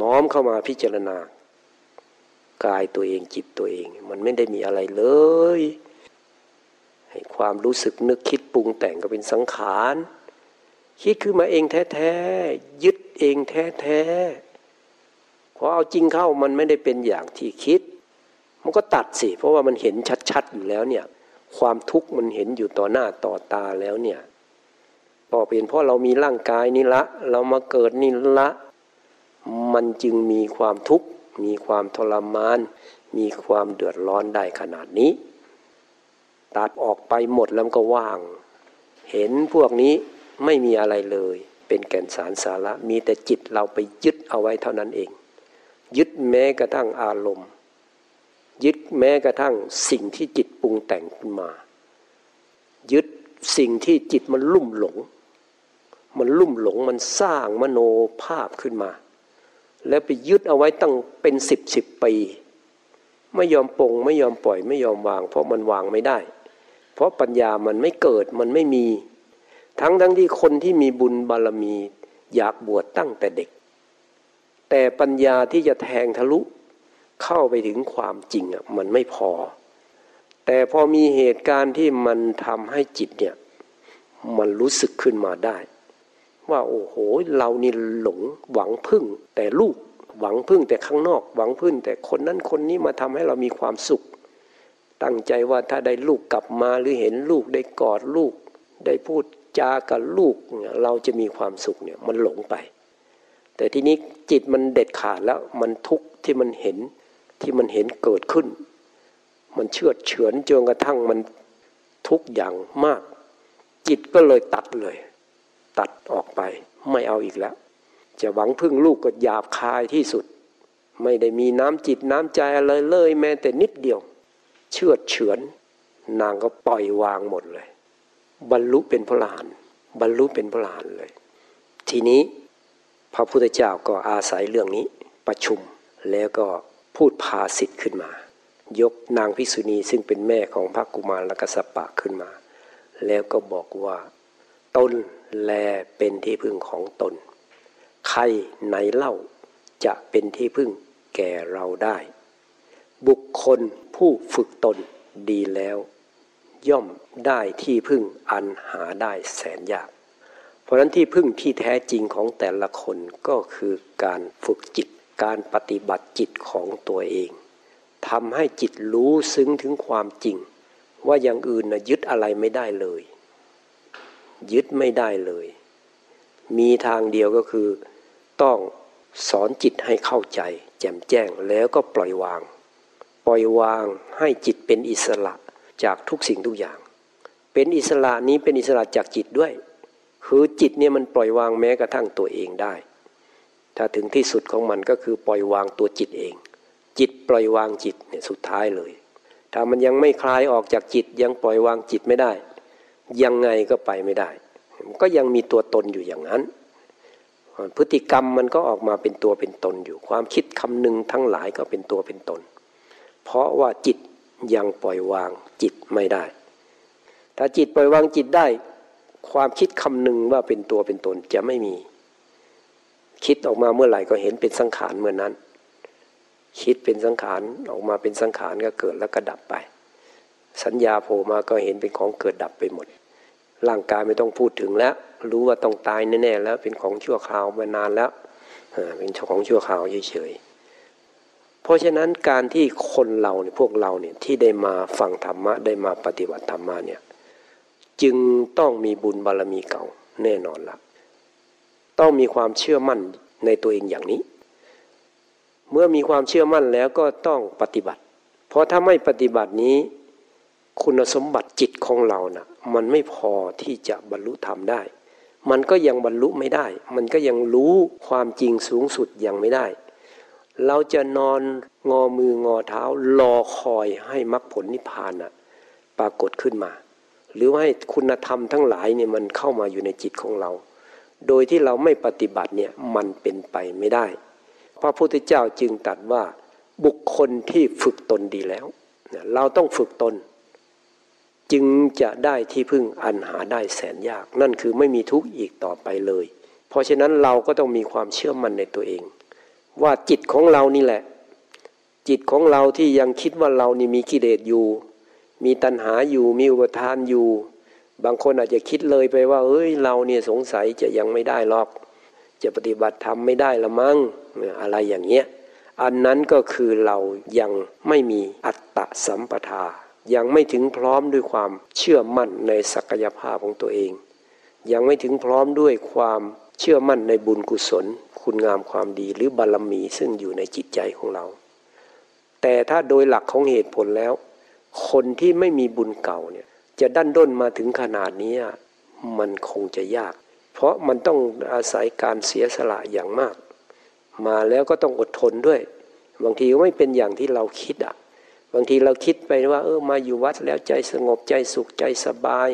น้อมเข้ามาพิจารณากายตัวเองจิตตัวเอง มันไม่ได้มีอะไรเลย ให้ความรู้สึกนึกคิดปรุงแต่งก็เป็นสังขาร คิดขึ้นมาเองแท้ ๆ ยึด เองแท้ๆพอเอาจริงเข้ามันไม่ได้เป็นอย่างที่คิด มันก็ตัดสิ เพราะว่ามันเห็นชัดๆอยู่แล้วเนี่ยความทุกข์มันเห็นอยู่ต่อหน้าต่อตาแล้วเนี่ยพอเป็นเพราะเรามีร่างกายนี่ละ เรามาเกิดนี่ละ มันจึงมีความทุกข์ มีความทรมาน มีความเดือดร้อนได้ขนาดนี้ ตัดออกไปหมดแล้วก็ว่าง เห็นพวกนี้ไม่มีอะไรเลย เป็นแก่นสารสาระ มีแต่จิตเราไปยึดเอาไว้เท่านั้นเอง ยึดแม้กระทั่งอารมณ์ ยึดแม้กระทั่งสิ่งที่จิตปรุงแต่งขึ้นมา ยึดสิ่งที่จิตมันลุ่มหลง มันลุ่มหลงมันสร้างมโนภาพขึ้นมา แล้วไปยึดเอาไว้ตั้งเป็นสิบสิบปี ไม่ยอมปรงไม่ยอมปล่อยไม่ยอมวาง เพราะมันวางไม่ได้ เพราะปัญญามันไม่เกิดมันไม่มี ทั้งทั้งที่คนที่มีบุญบารมี อยากบวชตั้งแต่เด็ก แต่ปัญญาที่จะแทงทะลุเข้าไปถึงความจริงอะมันไม่พอ แต่พอมีเหตุการณ์ที่มันทำให้จิตเนี่ยมันรู้สึกขึ้นมาได้ ว่าโอ้โห เรานี่หลงหวังพึ่ง แต่ลูกหวังพึ่งแต่ข้างนอก หวังพึ่งแต่คนนั้นคนนี้มาทำให้เรามีความสุข ตั้งใจว่าถ้าได้ลูกกลับมาหรือเห็นลูกได้กอดลูกได้พูด จากับลูกเราจะมีความสุขเนี่ยมันหลงไป แต่ทีนี้จิตมันเด็ดขาดแล้วมันทุกข์ที่มันเห็นที่มันเห็นเกิดขึ้น มันเชื่อเฉือนจนกระทั่งมันทุกอย่างมาก จิตก็เลยตัดเลย ตัดออกไปไม่เอาอีกแล้ว จะหวังพึ่งลูกก็หยาบคายที่สุด ไม่ได้มีน้ำจิตน้ำใจอะไรเลยแม้แต่นิดเดียว เชื่อเฉือน นางก็ปล่อยวางหมดเลย บรรลุเป็นพระหลาน บรรลุเป็นพระหลานเลย ทีนี้พระพุทธเจ้าก็อาศัยเรื่องนี้ประชุมแล้วก็พูดพาสิทธิ์ขึ้นมา ยกนางพิษุณีซึ่งเป็นแม่ของพระกุมารลกสปะขึ้นมา แล้วก็บอกว่าตนแลเป็นที่พึ่งของตน ใครไหนเล่าจะเป็นที่พึ่งแก่เราได้ บุคคลผู้ฝึกตนดีแล้ว ย่อมได้ที่พึ่งอันหาได้แสนยาก เพราะนั้นที่พึ่งที่แท้จริงของแต่ละคนก็คือการฝึกจิต การปฏิบัติจิตของตัวเองทำให้จิตรู้ซึ้งถึงความจริง ว่าอย่างอื่นนะยึดอะไรไม่ได้เลย ยึดไม่ได้เลย มีทางเดียวก็คือ ต้องสอนจิตให้เข้าใจ แจ่มแจ้งแล้วก็ปล่อยวาง ปล่อยวางให้จิตเป็นอิสระ จากทุกสิ่งทุกอย่าง เป็นอิสระนี้เป็นอิสระจากจิตด้วย คือจิตเนี่ยมันปล่อยวางแม้กระทั่งตัวเองได้ ถ้าถึงที่สุดของมันก็คือปล่อยวางตัวจิตเอง จิตปล่อยวางจิตเนี่ยสุดท้ายเลย ถ้ามันยังไม่คลายออกจากจิตยังปล่อยวางจิตไม่ได้ ยังไงก็ไปไม่ได้ ก็ยังมีตัวตนอยู่อย่างนั้นพฤติกรรมมันก็ออกมาเป็นตัวเป็นตนอยู่ ความคิดคำนึงทั้งหลายก็เป็นตัวเป็นตน เพราะว่าจิต ยังปล่อยวางจิตไม่ได้ ถ้าจิตปล่อยวางจิตได้ ความคิดคำหนึ่งว่าเป็นตัวเป็นตนจะไม่มี คิดออกมาเมื่อไหร่ก็เห็นเป็นสังขารเมื่อนนั้น คิดเป็นสังขารออกมาเป็นสังขารก็เกิดแล้วก็ดับไป สัญญาโผล่มาก็เห็นเป็นของเกิดดับไปหมด ร่างกายไม่ต้องพูดถึงแล้ว รู้ว่าต้องตายแน่ๆแล้วเป็นของชั่วคราวมานานแล้วเป็นของชั่วคราวเฉยๆ เพราะฉะนั้นการที่คนเราเนี่ยพวกเราเนี่ยที่ได้มาฟังธรรมะได้มาปฏิบัติธรรมะเนี่ยจึงต้องมีบุญบารรมีเก่าแน่นอนละต้องมีความเชื่อมั่นในตัวเองอย่างนี้ เมื่อมีความเชื่อมั่นแล้วก็ต้องปฏิบัติ เพราะถ้าไม่ปฏิบัตินี้ คุณสมบัติจิตของเรานะ่ะมันไม่พอที่จะบรรลุธรรมได้ มันก็ยังบรรลุไม่ได้ มันก็ยังรู้ความจริงสูงสุดยังไม่ได้ เราจะนอนงอมืองอเท้ารอคอยให้มรรคผลนิพพานนะปรากฏขึ้นมา หรือให้คุณธรรมทั้งหลายเนี่ยมันเข้ามาอยู่ในจิตของเรา โดยที่เราไม่ปฏิบัติเนี่ยมันเป็นไปไม่ได้ พระพุทธเจ้าจึงตรัสว่าบุคคลที่ฝึกตนดีแล้ว เราต้องฝึกตน จึงจะได้ที่พึ่งอันหาได้แสนยาก นั่นคือไม่มีทุกข์อีกต่อไปเลย เพราะฉะนั้นเราก็ต้องมีความเชื่อมั่นในตัวเอง ว่าจิตของเรานี่แหละ จิตของเราที่ยังคิดว่าเรานี่มีกิเลสอยู่ มีตัณหาอยู่มีอุปทานอยู่ บางคนอาจจะคิดเลยไปว่า เอ้ยเราเนี่ยสงสัยจะยังไม่ได้หรอก จะปฏิบัติธรรมไม่ได้ละมั้งอะไรอย่างเงี้ยอันนั้นก็คือเรายังไม่มีอัตตะสัมปทา ยังไม่ถึงพร้อมด้วยความเชื่อมั่นในศักยภาพของตัวเอง ยังไม่ถึงพร้อมด้วยความเชื่อมั่นในบุญกุศล คุณงามความดีหรือบารรมีซึ่งอยู่ในจิตใจของเรา แต่ถ้าโดยหลักของเหตุผลแล้ว คนที่ไม่มีบุญเก่าเนี่ยจะดันด้นมาถึงขนาดนี้มันคงจะยาก เพราะมันต้องอาศัยการเสียสละอย่างมาก มาแล้วก็ต้องอดทนด้วย บางทีก็ไม่เป็นอย่างที่เราคิดอะ บางทีเราคิดไปว่า เออมาอยู่วัดแล้วใจสงบใจสุขใจสบาย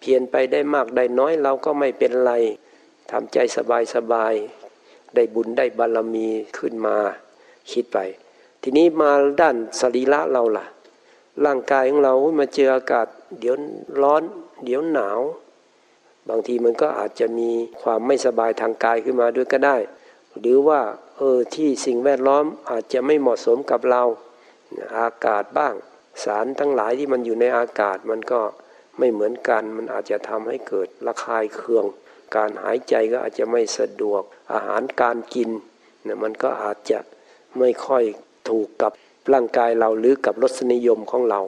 เพียรไปได้มากได้น้อยเราก็ไม่เป็นไรทำใจสบายสบาย ได้บุญได้บารมีขึ้นมาคิดไป ทีนี้มาด้านสรีระเราล่ะ ร่างกายของเรามาเจออากาศ เดี๋ยวร้อน เดี๋ยวหนาว บางทีมันก็อาจจะมีความไม่สบายทางกายขึ้นมาด้วยก็ได้ หรือว่าเออที่สิ่งแวดล้อมอาจจะไม่เหมาะสมกับเรา อากาศบ้าง สารทั้งหลายที่มันอยู่ในอากาศมันก็ไม่เหมือนกัน มันอาจจะทำให้เกิดระคายเคือง การหายใจก็อาจจะไม่สะดวก อาหารการกินเนี่ยมันก็อาจจะไม่ค่อยถูกกับร่างกายเราหรือกับรสนิยมของเรา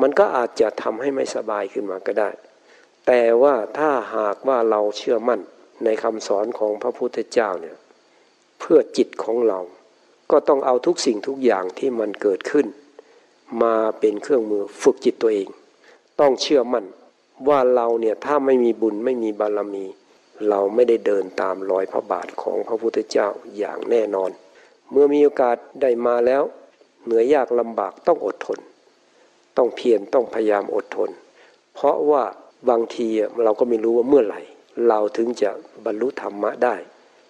มันก็อาจจะทำให้ไม่สบายขึ้นมาก็ได้ แต่ว่าถ้าหากว่าเราเชื่อมั่นในคำสอนของพระพุทธเจ้าเนี่ยเพื่อจิตของเรา ก็ต้องเอาทุกสิ่งทุกอย่างที่มันเกิดขึ้น มาเป็นเครื่องมือฝึกจิตตัวเอง ต้องเชื่อมั่น ว่าเราเนี่ยถ้าไม่มีบุญไม่มีบารมี เราไม่ได้เดินตามรอยพระบาทของพระพุทธเจ้าอย่างแน่นอน เมื่อมีโอกาสได้มาแล้ว เหนื่อยยากลำบากต้องอดทน ต้องเพียรต้องพยายามอดทน เพราะว่าบางทีเราก็ไม่รู้ว่าเมื่อไหร่ เราถึงจะบรรลุธรรมะได้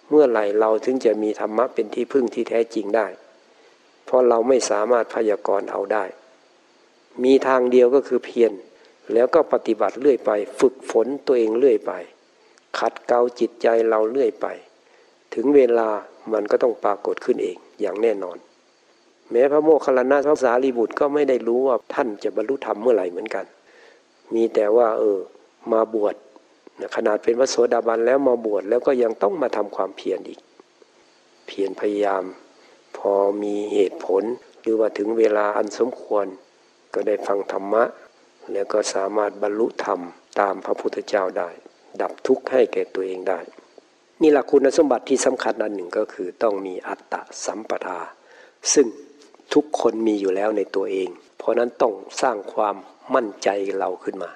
เมื่อไหร่เราถึงจะมีธรรมะเป็นที่พึ่งที่แท้จริงได้ เพราะเราไม่สามารถพยากรณ์เอาได้ มีทางเดียวก็คือเพียร แล้วก็ปฏิบัติเรื่อยไป ฝึกฝนตัวเองเรื่อยไป ขัดเกลาจิตใจเราเรื่อยไป ถึงเวลามันก็ต้องปรากฏขึ้นเองอย่างแน่นอน แม้พระโมคคัลลานะพระสารีบุตรก็ไม่ได้รู้ว่าท่านจะบรรลุธรรมเมื่อไหร่เหมือนกัน มีแต่ว่าเออมาบวชขนาดเป็นพระโสดาบันแล้วมาบวชแล้วก็ยังต้องมาทำความเพียรอีก เพียรพยายาม พอมีเหตุผล หรือว่าถึงเวลาอันสมควร ก็ได้ฟังธรรมะ แล้วก็สามารถบรรลุธรรมตามพระพุทธเจ้าได้ ดับทุกข์ให้แก่ตัวเองได้นี่หละคุณสมบัติที่สำคัญอันหนึ่งก็คือต้องมีอัตตะสัมปทา ซึ่งทุกคนมีอยู่แล้วในตัวเอง เพราะนั้นต้องสร้างความมั่นใจเราขึ้นมา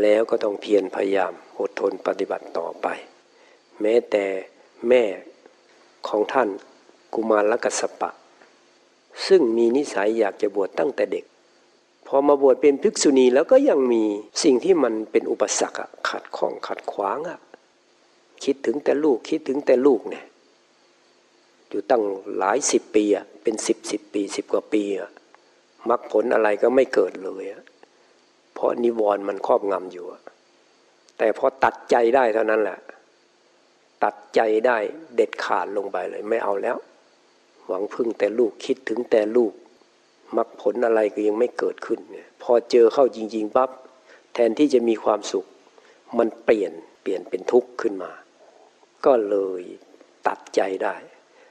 แล้วก็ต้องเพียรพยายามอดทนปฏิบัติต่อไป แม้แต่แม่ของท่านกุมารกัสปะ ซึ่งมีนิสัยอยากจะบวชตั้งแต่เด็ก พอมาบวชเป็นภิกษุณีแล้วก็ยังมีสิ่งที่มันเป็นอุปสรรคขัดข้องขัดขวางอะคิดถึงแต่ลูกคิดถึงแต่ลูกเนี่ยอยู่ตั้งหลายสิบปีอะเป็นสิบสิบปีสิบกว่าปีอะมรรคผลอะไรก็ไม่เกิดเลยอะเพราะนิวรณ์มันครอบงำอยู่อะแต่พอตัดใจได้เท่านั้นแหละ ตัดใจได้เด็ดขาดลงไปเลยไม่เอาแล้ว หวังพึ่งแต่ลูกคิดถึงแต่ลูก มรรคผลอะไรก็ยังไม่เกิดขึ้น พอเจอเข้าจริงๆปั๊บแทนที่จะมีความสุข มันเปลี่ยนเปลี่ยนเป็นทุกข์ขึ้นมา ก็เลยตัดใจได้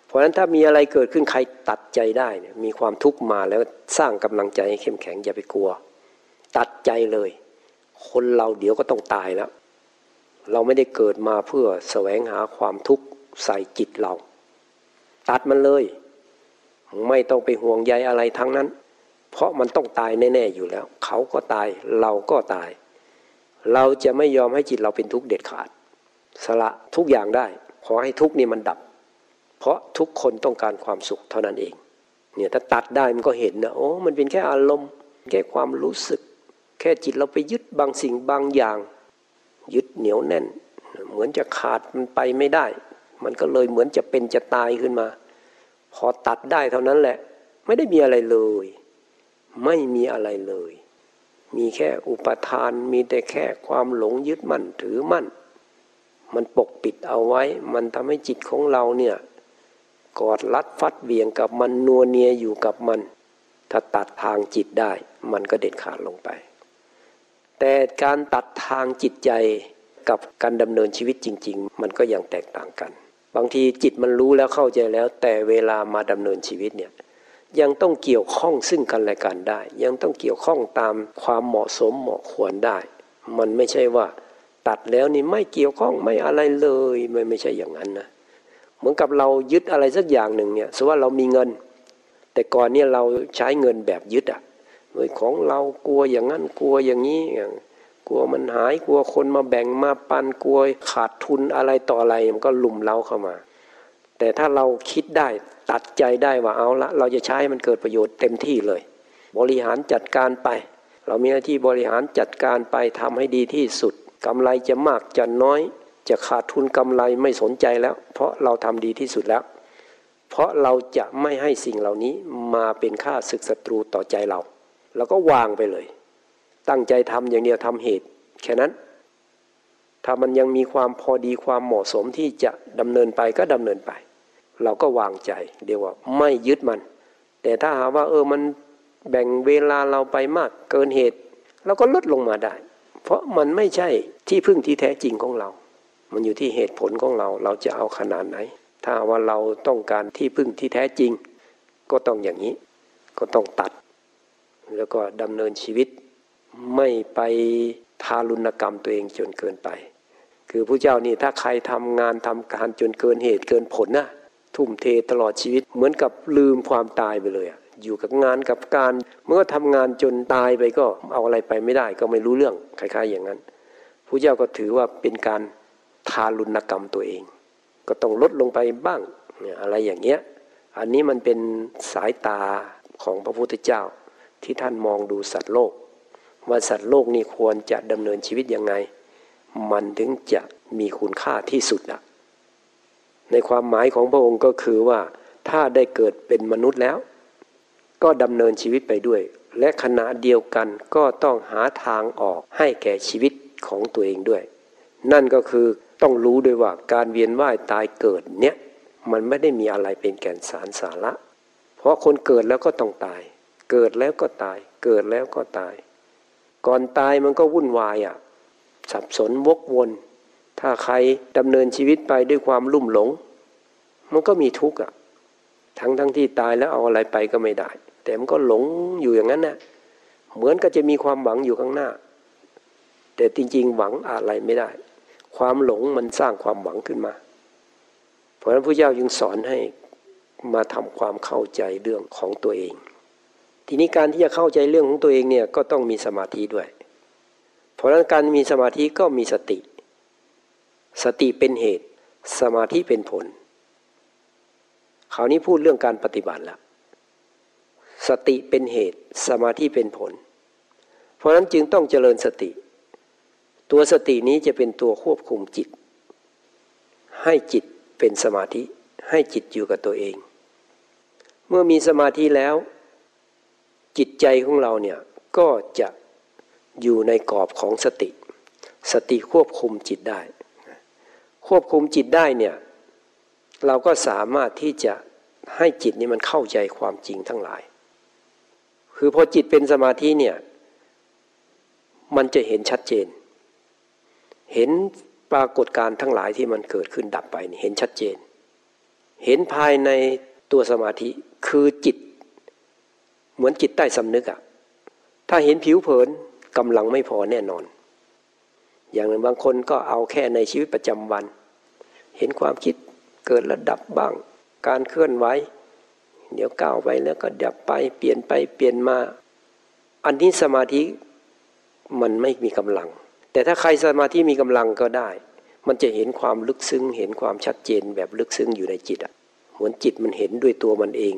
เพราะฉะนั้นถ้ามีอะไรเกิดขึ้นใครตัดใจได้เนี่ยมีความทุกข์มาแล้วสร้างกำลังใจให้เข้มแข็งอย่าไปกลัว ตัดใจเลย คนเราเดี๋ยวก็ต้องตายแล้ว เราไม่ได้เกิดมาเพื่อแสวงหาความทุกข์ใส่จิตเรา ตัดมันเลย ไม่ต้องไปห่วงใยอะไรทั้งนั้น เพราะมันต้องตายแน่ๆอยู่แล้ว เขาก็ตายเราก็ตาย เราจะไม่ยอมให้จิตเราเป็นทุกข์เด็ดขาด สละทุกอย่างได้ ขอให้ทุกข์นี่มันดับ เพราะทุกคนต้องการความสุขเท่านั้นเอง เนี่ยถ้าตัดได้มันก็เห็นนะโอ้มันเป็นแค่อารมณ์ แค่ความรู้สึก แค่จิตเราไปยึดบางสิ่งบางอย่าง ยึดเหนียวแน่น เหมือนจะขาดมันไปไม่ได้ มันก็เลยเหมือนจะเป็นจะตายขึ้นมา พอตัดได้เท่านั้นแหละ ไม่ได้มีอะไรเลย ไม่มีอะไรเลย มีแค่อุปทานมีแต่แค่ความหลงยึดมั่นถือมั่น มันปกปิดเอาไว้ มันทำให้จิตของเราเนี่ยกอดรัดฟัดเบี่ยงกับมันนัวเนียอยู่กับมัน ถ้าตัดทางจิตได้ มันก็เด็ดขาดลงไป แต่การตัดทางจิตใจกับการดำเนินชีวิตจริง ๆ มันก็ยังแตกต่างกัน บางทีจิตมันรู้แล้วเข้าใจแล้ว แต่เวลามาดำเนินชีวิตเนี่ยยังต้องเกี่ยวข้องซึ่งกันและกันได้ ยังต้องเกี่ยวข้องตามความเหมาะสมเหมาะควรได้ มันไม่ใช่ว่า ตัดแล้วนี่ไม่เกี่ยวข้องไม่อะไรเลยไม่ไม่ใช่อย่างนั้นนะเหมือนกับเรายึดอะไรสักอย่างหนึ่งเนี่ยสมมติว่าเรามีเงิน แต่ก่อนเนี่ยเราใช้เงินแบบยึดอะโดยของเรากลัวอย่างนั้นกลัวอย่างนี้อย่าง กลัวมันหายกลัวคนมาแบ่งมาปันกลัวขาดทุนอะไรต่ออะไรมันก็ลุ่มเล้าเข้ามา แต่ถ้าเราคิดได้ตัดใจได้ว่าเอาละ เราจะใช้มันเกิดประโยชน์เต็มที่เลย บริหารจัดการไป เรามีหน้าที่บริหารจัดการไปทำให้ดีที่สุดกำไรจะมากจะน้อย จะขาดทุนกำไรไม่สนใจแล้ว เพราะเราทำดีที่สุดแล้ว เพราะเราจะไม่ให้สิ่งเหล่านี้มาเป็นค่าศึกศัตรูต่อใจเรา แล้วก็วางไปเลย ตั้งใจทำอย่างเดียวทำเหตุ แค่นั้น ถ้ามันยังมีความพอดีความเหมาะสมที่จะดำเนินไปก็ดำเนินไป เราก็วางใจเดียวว่าไม่ยึดมัน แต่ถ้าหาว่าเออมันแบ่งเวลาเราไปมากเกินเหตุเราก็ลดลงมาได้ เพราะมันไม่ใช่ที่พึ่งที่แท้จริงของเรา มันอยู่ที่เหตุผลของเรา เราจะเอาขนาดไหน ถ้าว่าเราต้องการที่พึ่งที่แท้จริง ก็ต้องอย่างนี้ ก็ต้องตัด แล้วก็ดำเนินชีวิต ไม่ไปทารุณกรรมตัวเองจนเกินไป คือผู้เจ้านี่ถ้าใครทำงานทำการจนเกินเหตุเกินผลนะทุ่มเทตลอดชีวิต เหมือนกับลืมความตายไปเลยอะอยู่กับงานกับการ เมื่อทำงานจนตายไปก็เอาอะไรไปไม่ได้ก็ไม่รู้เรื่องคล้ายๆอย่างนั้นผู้เจ้าก็ถือว่าเป็นการทารุณกรรมตัวเอง ก็ต้องลดลงไปบ้างเนี่ยอะไรอย่างเงี้ยอันนี้มันเป็นสายตาของพระพุทธเจ้าที่ท่านมองดูสัตว์โลก ว่าสัตว์โลกนี่ควรจะดำเนินชีวิตยังไง มันถึงจะมีคุณค่าที่สุดนะในความหมายของพระองค์ก็คือว่า ถ้าได้เกิดเป็นมนุษย์แล้ว ก็ดำเนินชีวิตไปด้วย และขณะเดียวกันก็ต้องหาทางออกให้แก่ชีวิตของตัวเองด้วย นั่นก็คือต้องรู้ด้วยว่าการเวียนว่ายตายเกิดเนี้ยมันไม่ได้มีอะไรเป็นแก่นสารสาระ เพราะคนเกิดแล้วก็ต้องตาย เกิดแล้วก็ตาย เกิดแล้วก็ตาย ก่อนตายมันก็วุ่นวายอะ สับสนวกวน ถ้าใครดำเนินชีวิตไปด้วยความลุ่มหลง มันก็มีทุกข์อะ ทั้งทั้งที่ตายแล้วเอาอะไรไปก็ไม่ได้ แต่มันก็หลงอยู่อย่างนั้นนะเหมือนก็จะมีความหวังอยู่ข้างหน้า แต่จริงๆหวังอะไรไม่ได้ ความหลงมันสร้างความหวังขึ้นมา เพราะฉะนั้นพระเจ้ายึงสอนให้มาทำความเข้าใจเรื่องของตัวเอง ทีนี้การที่จะเข้าใจเรื่องของตัวเองเนี่ยก็ต้องมีสมาธิด้วย เพราะนั้นการมีสมาธิก็มีสติ สติเป็นเหตุ สมาธิเป็นผลคราวนี้พูดเรื่องการปฏิบัติแล้วสติเป็นเหตุ สมาธิเป็นผล เพราะนั้นจึงต้องเจริญสติ ตัวสตินี้จะเป็นตัวควบคุมจิต ให้จิตเป็นสมาธิ ให้จิตอยู่กับตัวเอง เมื่อมีสมาธิแล้ว จิตใจของเราเนี่ยก็จะอยู่ในกรอบของสติ สติควบคุมจิตได้ ควบคุมจิตได้เนี่ยเราก็สามารถที่จะให้จิตนี้มันเข้าใจความจริงทั้งหลาย คือพอจิตเป็นสมาธิเนี่ยมันจะเห็นชัดเจน เห็นปรากฏการทั้งหลายที่มันเกิดขึ้นดับไปเห็นชัดเจน เห็นภายในตัวสมาธิคือจิต เหมือนจิตใต้สำนึกอะถ้าเห็นผิวเผินกำลังไม่พอแน่นอน อย่างบางคนก็เอาแค่ในชีวิตประจำวัน เห็นความคิดเกิดระดับบ้าง การเคลื่อนไหวเดี๋ยวก้าวไปแล้วก็ดับไปเปลี่ยนไปเปลี่ยนมา อันนี้สมาธิมันไม่มีกำลัง แต่ถ้าใครสมาธิมีกำลังก็ได้ มันจะเห็นความลึกซึ้ง เห็นความชัดเจนแบบลึกซึ้งอยู่ในจิตอะเหมือนจิตมันเห็นด้วยตัวมันเอง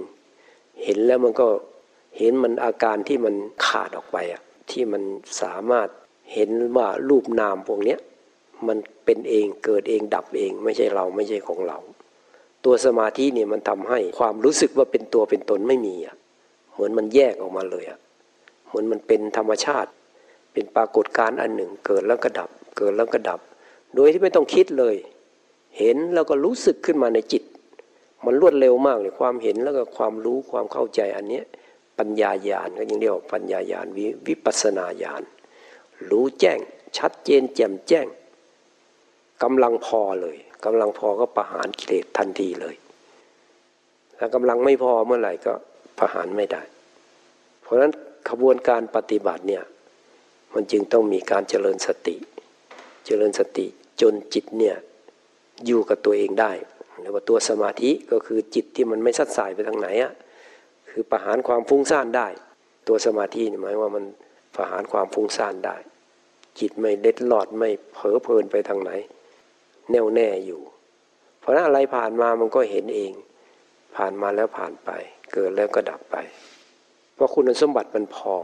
เห็นแล้วมันก็ เห็นมันอาการที่มันขาดออกไปอะที่มันสามารถเห็นว่ารูปนามพวกเนี้ยมันเป็นเองเกิดเองดับเอง ไม่ใช่เราไม่ใช่ของเรา ตัวสมาธิเนี่ยมันทำให้ความรู้สึกว่าเป็นตัวเป็นตนไม่มีอะเหมือนมันแยกออกมาเลยอะเหมือนมันเป็นธรรมชาติ เป็นปรากฏการณ์อันหนึ่ง เกิดแล้วก็ดับ เกิดแล้วก็ดับ โดยที่ไม่ต้องคิดเลย เห็นแล้วก็รู้สึกขึ้นมาในจิต มันรวดเร็วมากเลยความเห็นแล้วก็ความรู้ความเข้าใจอันเนี้ย ปัญญาญาณก็ยังเรียกว่าปัญญาญาณววิปัสนาญาณรู้แจ้ง ชัดเจนแจ่มแจ้งกำลังพอเลยกำลังพอก็ประหารกิเลสทันทีเลยถ้ากำลังไม่พอเมื่อไหร่ก็ประหารไม่ได้ เพราะฉะนั้นขบวนการปฏิบัติเนี่ยมันจึงต้องมีการเจริญสติ เจริญสติจนจิตเนี่ยอยู่กับตัวเองได้หรือว่าตัวสมาธิก็คือจิตที่มันไม่สัดสายไปทางไหนอะ คือประหารความฟุ้งซ่านได้ ตัวสมาธิหมายว่ามันประหารความฟุ้งซ่านได้ จิตไม่เล็ดลอดไม่เผลอเพลินไปทางไหน แน่วแน่อยู่ เพราะนั้นอะไรผ่านมามันก็เห็นเอง ผ่านมาแล้วผ่านไป เกิดแล้วก็ดับไป เพราะคุณสมบัติมันพอ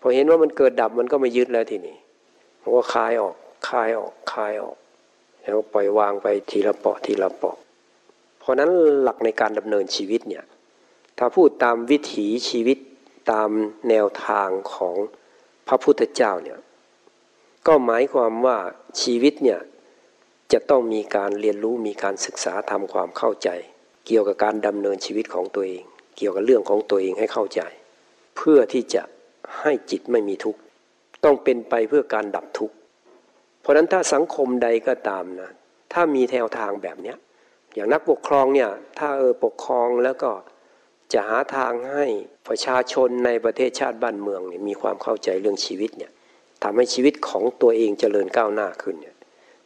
พอเห็นว่ามันเกิดดับมันก็ไม่ยึดแล้วทีนี้มันก็คลายออกคลายออกคลายออก แล้วปล่อยวางไปทีละเปาะทีละเปาะเพราะนั้นหลักในการดำเนินชีวิตเนี่ย ถ้าพูดตามวิถีชีวิตตามแนวทางของพระพุทธเจ้าเนี่ยก็หมายความว่าชีวิตเนี่ยจะต้องมีการเรียนรู้มีการศึกษาทำความเข้าใจ เกี่ยวกับการดำเนินชีวิตของตัวเอง เกี่ยวกับเรื่องของตัวเองให้เข้าใจ เพื่อที่จะให้จิตไม่มีทุกข์ต้องเป็นไปเพื่อการดับทุกข์เพราะนั้นถ้าสังคมใดก็ตามนะถ้ามีแนวทางแบบเนี้ยอย่างนักปกครองเนี่ยถ้าเออปกครองแล้วก็ จะหาทางให้ประชาชนในประเทศชาติบ้านเมืองเนี่ยมีความเข้าใจเรื่องชีวิตเนี่ยทำให้ชีวิตของตัวเองเจริญก้าวหน้าขึ้นเนี่ย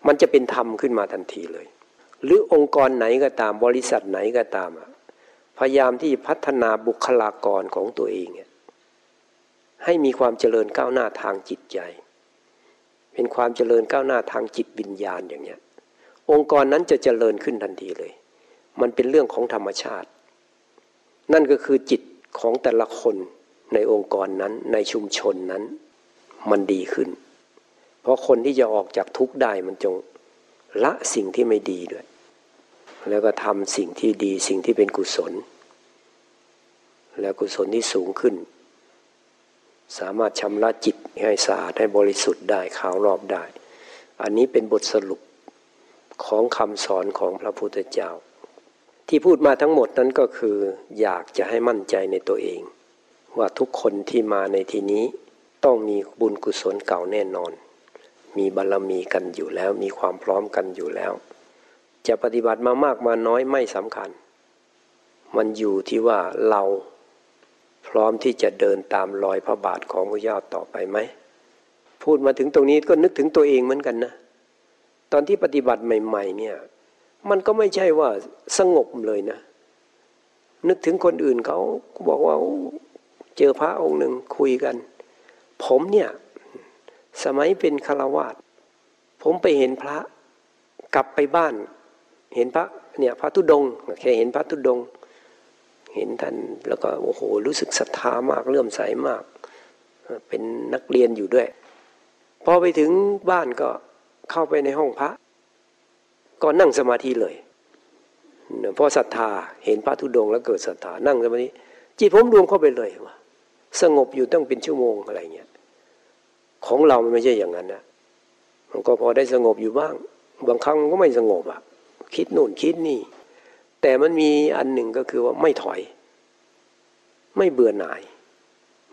มันจะเป็นธรรมขึ้นมาทันทีเลย หรือองค์กรไหนก็ตามบริษัทไหนก็ตามพยายามที่พัฒนาบุคลากรของตัวเองให้มีความเจริญก้าวหน้าทางจิตใจ เป็นความเจริญก้าวหน้าทางจิตวิญญาณอย่างเนี้ยองค์กรนั้นจะเจริญขึ้นทันทีเลย มันเป็นเรื่องของธรรมชาติ นั่นก็คือจิตของแต่ละคนในองค์กรนั้นในชุมชนนั้น มันดีขึ้น เพราะคนที่จะออกจากทุกข์ได้มันจงละสิ่งที่ไม่ดีด้วย แล้วก็ทำสิ่งที่ดีสิ่งที่เป็นกุศล แล้วกุศลที่สูงขึ้น สามารถชำระจิตให้สะอาดให้บริสุทธิ์ได้ขาวรอบได้ อันนี้เป็นบทสรุปของคำสอนของพระพุทธเจ้า ที่พูดมาทั้งหมดนั้นก็คือ อยากจะให้มั่นใจในตัวเอง ว่าทุกคนที่มาในที่นี้ ต้องมีบุญกุศลเก่าแน่นอน มีบารรมีกันอยู่แล้ว มีความพร้อมกันอยู่แล้ว จะปฏิบัติมามากมาน้อยไม่สำคัญ มันอยู่ที่ว่าเราพร้อมที่จะเดินตามรอยพระบาทของพระเจ้าต่อไปไหม พูดมาถึงตรงนี้ก็นึกถึงตัวเองเหมือนกันนะ ตอนที่ปฏิบัติใหม่ ๆ เนี่ย มันก็ไม่ใช่ว่าสงบเลยนะ นึกถึงคนอื่นเขาบอกว่าเจอพระองค์หนึ่งคุยกัน ผมเนี่ย สมัยเป็นฆราวาสผมไปเห็นพระกลับไปบ้าน เห็นพระเนี่ยพระทุดงแค่เห็นพระทุดง เห็นท่านแล้วก็โอ้โหรู้สึกศรัทธามากเลื่อมใสมาก เป็นนักเรียนอยู่ด้วย พอไปถึงบ้านก็เข้าไปในห้องพระ ก็นั่งสมาธิเลยเพราะศรัทธาเห็นพระทุดงแล้วเกิดศรัทธานั่งสมาธิจิตผมรวมเข้าไปเลยว่าสงบอยู่ตั้งเป็นชั่วโมงอะไรเงี้ยของเรามันไม่ใช่อย่างนั้นนะมันก็พอได้สงบอยู่บ้าง บางครั้งก็ไม่สงบอะคิดนู่นคิดนี่ แต่มันมีอันหนึ่งก็คือว่าไม่ถอย ไม่เบื่อหน่าย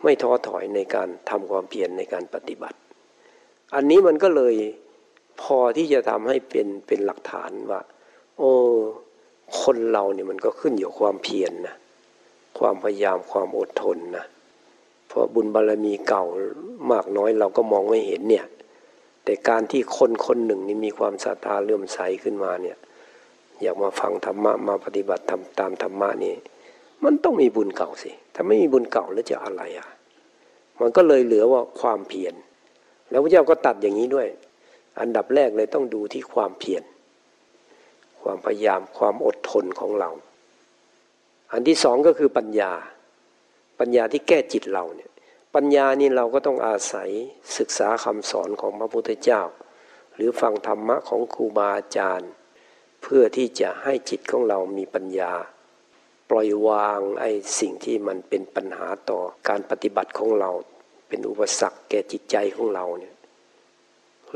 ไม่ท้อถอยในการทำความเพียรในการปฏิบัติ อันนี้มันก็เลย พอที่จะทำให้เป็นเป็นหลักฐานว่า โอ้คนเราเนี่ยมันก็ขึ้นอยู่ความเพียรนนะความพยายามความอดทนนะเพราะบุญบารรมีเก่ามากน้อยเราก็มองไม่เห็นเนี่ย แต่การที่คนคนหนึ่งนี่มีความศรัทธาเลื่อมใสขึ้นมาเนี่ย อยากมาฟังธรรมะมาปฏิบัติทำตามธรรมะนี่มันต้องมีบุญเก่าสิ ถ้าไม่มีบุญเก่าแล้วจะอะไรอะ มันก็เลยเหลือว่าความเพียร แล้วพระเจ้าก็ตัดอย่างนี้ด้วย อันดับแรกเลยต้องดูที่ความเพียรความพยายามความอดทนของเรา อันที่สองก็คือปัญญา ปัญญาที่แก้จิตเราเนี่ยปัญญานี่เราก็ต้องอาศัยศึกษาคำสอนของพระพุทธเจ้า หรือฟังธรรมะของครูบาอาจารย์ เพื่อที่จะให้จิตของเรามีปัญญา ปล่อยวางไอ้สิ่งที่มันเป็นปัญหาต่อการปฏิบัติของเรา เป็นอุปสรรคแก่จิตใจของเราเนี่ย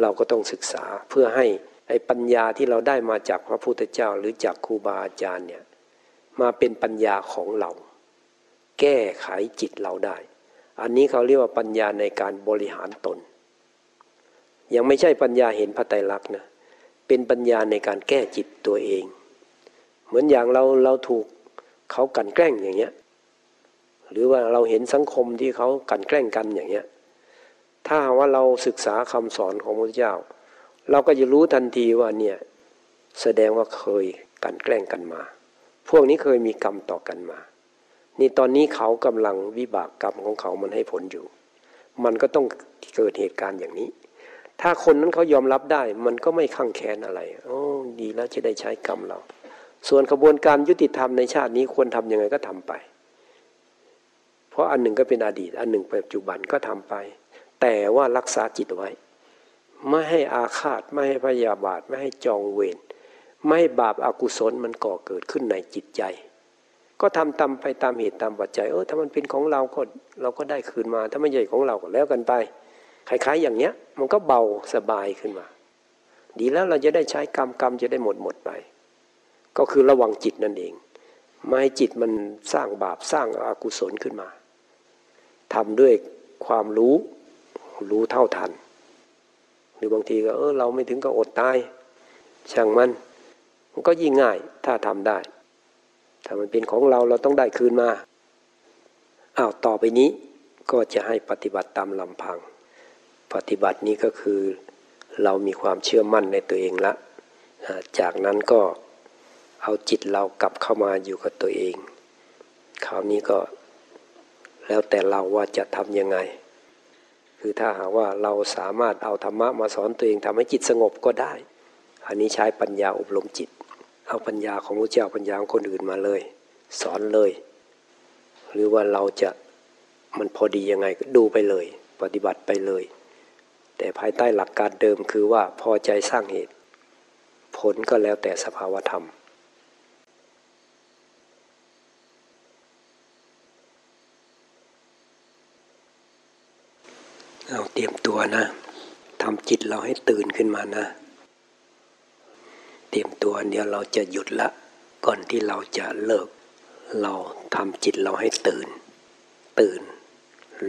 เราก็ต้องศึกษาเพื่อให้ไอ้ปัญญาที่เราได้มาจากพระพุทธเจ้าหรือจากครูบาอาจารย์เนี่ยมาเป็นปัญญาของเรา แก้ไขจิตเราได้ อันนี้เขาเรียกว่าปัญญาในการบริหารตน ยังไม่ใช่ปัญญาเห็นพระไตรลักษณ์นะเป็นปัญญาในการแก้จิตตัวเอง เหมือนอย่างเราเราถูกเขากันแกล้งอย่างเงี้ยหรือว่าเราเห็นสังคมที่เขากันแกล้งกันอย่างเงี้ย ถ้าว่าเราศึกษาคำสอนของพระเจ้า เราก็จะรู้ทันทีว่าเนี่ยแสดงว่าเคยกันแกล้งกันมา พวกนี้เคยมีกรรมต่อกันมา นี่ตอนนี้เขากำลังวิบากกรรมของเขามันให้ผลอยู่ มันก็ต้องเกิดเหตุการณ์อย่างนี้ ถ้าคนนั้นเขายอมรับได้ มันก็ไม่ข้างแค้นอะไรโอ้ดีแล้วจะได้ใช้กรรมเรา ส่วนกระบวนการยุติธรรมในชาตินี้ควรทํำยังไงก็ทำไป เพราะอันหนึ่งก็เป็นอดีต อันหนึ่งปัจจุบันก็ทำไป แต่ว่ารักษาจิตไว้ ไม่ให้อาฆาตไม่ให้พยาบาทไม่ให้จองเวรไม่บาปอากุศลมันก่อเกิดขึ้นในจิตใจ ก็ทำตามไปตามเหตุตามปัจจัยเออถ้ามันเป็นของเราก็เราก็ได้คืนมา ถ้าไม่ใช่ของเราก็แล้วกันไปคล้ายๆอย่างเนี้ย มันก็เบาสบายขึ้นมา ดีแล้วเราจะได้ใช้กรรมกรรมจะได้หมดหมดไป ก็คือระวังจิตนั่นเอง ไม่ให้จิตมันสร้างบาปสร้างอากุศลขึ้นมาทำด้วยความรู้ รู้เท่าทัน หรือบางทีก็เออเราไม่ถึงกับอดตาย ช่างมัน มันก็ยิ่งง่ายถ้าทำได้ ถ้ามันเป็นของเราเราต้องได้คืนมาอ้าวต่อไปนี้ก็จะให้ปฏิบัติตามลำพัง ปฏิบัตินี้ก็คือ เรามีความเชื่อมั่นในตัวเองละ จากนั้นก็เอาจิตเรากลับเข้ามาอยู่กับตัวเอง คราวนี้ก็แล้วแต่เราว่าจะทำยังไง คือถ้าหากว่าเราสามารถเอาธรรมะมาสอนตัวเองทำให้จิตสงบก็ได้ อันนี้ใช้ปัญญาอบรมจิต เอาปัญญาของพระเจ้าปัญญาของคนอื่นมาเลย สอนเลย หรือว่าเราจะมันพอดียังไงก็ดูไปเลย ปฏิบัติไปเลย แต่ภายใต้หลักการเดิมคือว่าพอใจสร้างเหตุ ผลก็แล้วแต่สภาวธรรมเอาเต รียมตัวนะทำจิตเราให้ตื่นขึ้นมานะ เตรียมตัวเดี๋ยวเราจะหยุดละ ก่อนที่เราจะเลิก เราทำจิตเราให้ตื่น ตื่น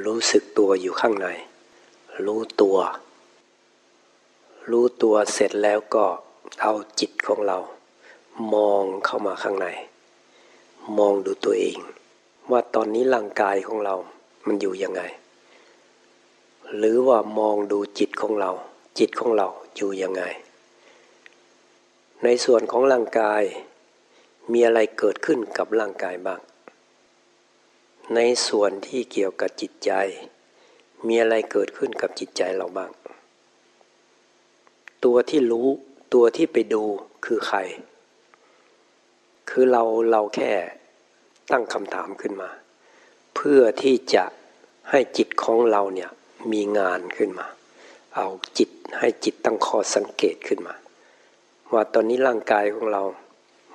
รู้สึกตัวอยู่ข้างใน รู้ตัว รู้ตัวเสร็จแล้วก็เอาจิตของเรา มองเข้ามาข้างใน มองดูตัวเอง ว่าตอนนี้ร่างกายของเรามันอยู่ยังไง หรือว่ามองดูจิตของเรา จิตของเราอยู่ยังไง ในส่วนของร่างกาย มีอะไรเกิดขึ้นกับร่างกายบ้าง ในส่วนที่เกี่ยวกับจิตใจ มีอะไรเกิดขึ้นกับจิตใจเราบ้าง ตัวที่รู้ตัวที่ไปดูคือใคร คือเราเราแค่ตั้งคำถามขึ้นมา เพื่อที่จะให้จิตของเราเนี่ย มีงานขึ้นมา เอาจิตให้จิตตั้งข้อสังเกตขึ้นมา ว่าตอนนี้ร่างกายของเรา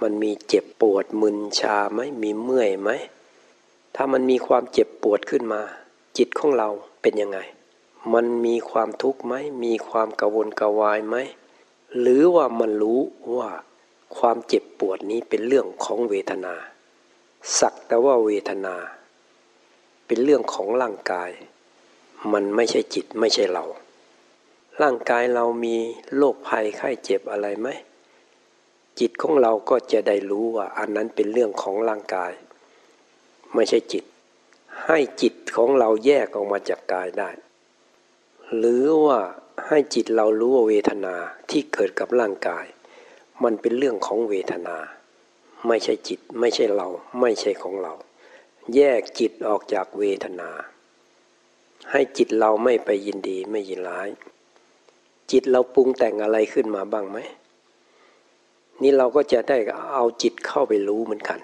มันมีเจ็บปวดมึนชาไหมมีเมื่อยไหมถ้ามันมีความเจ็บปวดขึ้นมา จิตของเราเป็นยังไง มันมีความทุกข์ไหมมีความกังวลกวายไหมหรือว่ามันรู้ว่าความเจ็บปวดนี้เป็นเรื่องของเวทนา สักแต่ว่าเวทนา เป็นเรื่องของร่างกาย มันไม่ใช่จิตไม่ใช่เรา ร่างกายเรามีโรคภัยไข้เจ็บอะไรไหม จิตของเราก็จะได้รู้ว่าอันนั้นเป็นเรื่องของร่างกาย ไม่ใช่จิต ให้จิตของเราแยกออกมาจากกายได้ หรือว่าให้จิตเรารู้ว่าเวทนาที่เกิดกับร่างกาย มันเป็นเรื่องของเวทนา ไม่ใช่จิตไม่ใช่เราไม่ใช่ของเรา แยกจิตออกจากเวทนา ให้จิตเราไม่ไปยินดีไม่ยินร้าย จิตเราปรุงแต่งอะไรขึ้นมาบ้างไหม นี่เราก็จะได้เอาจิตเข้าไปรู้เหมือนกัน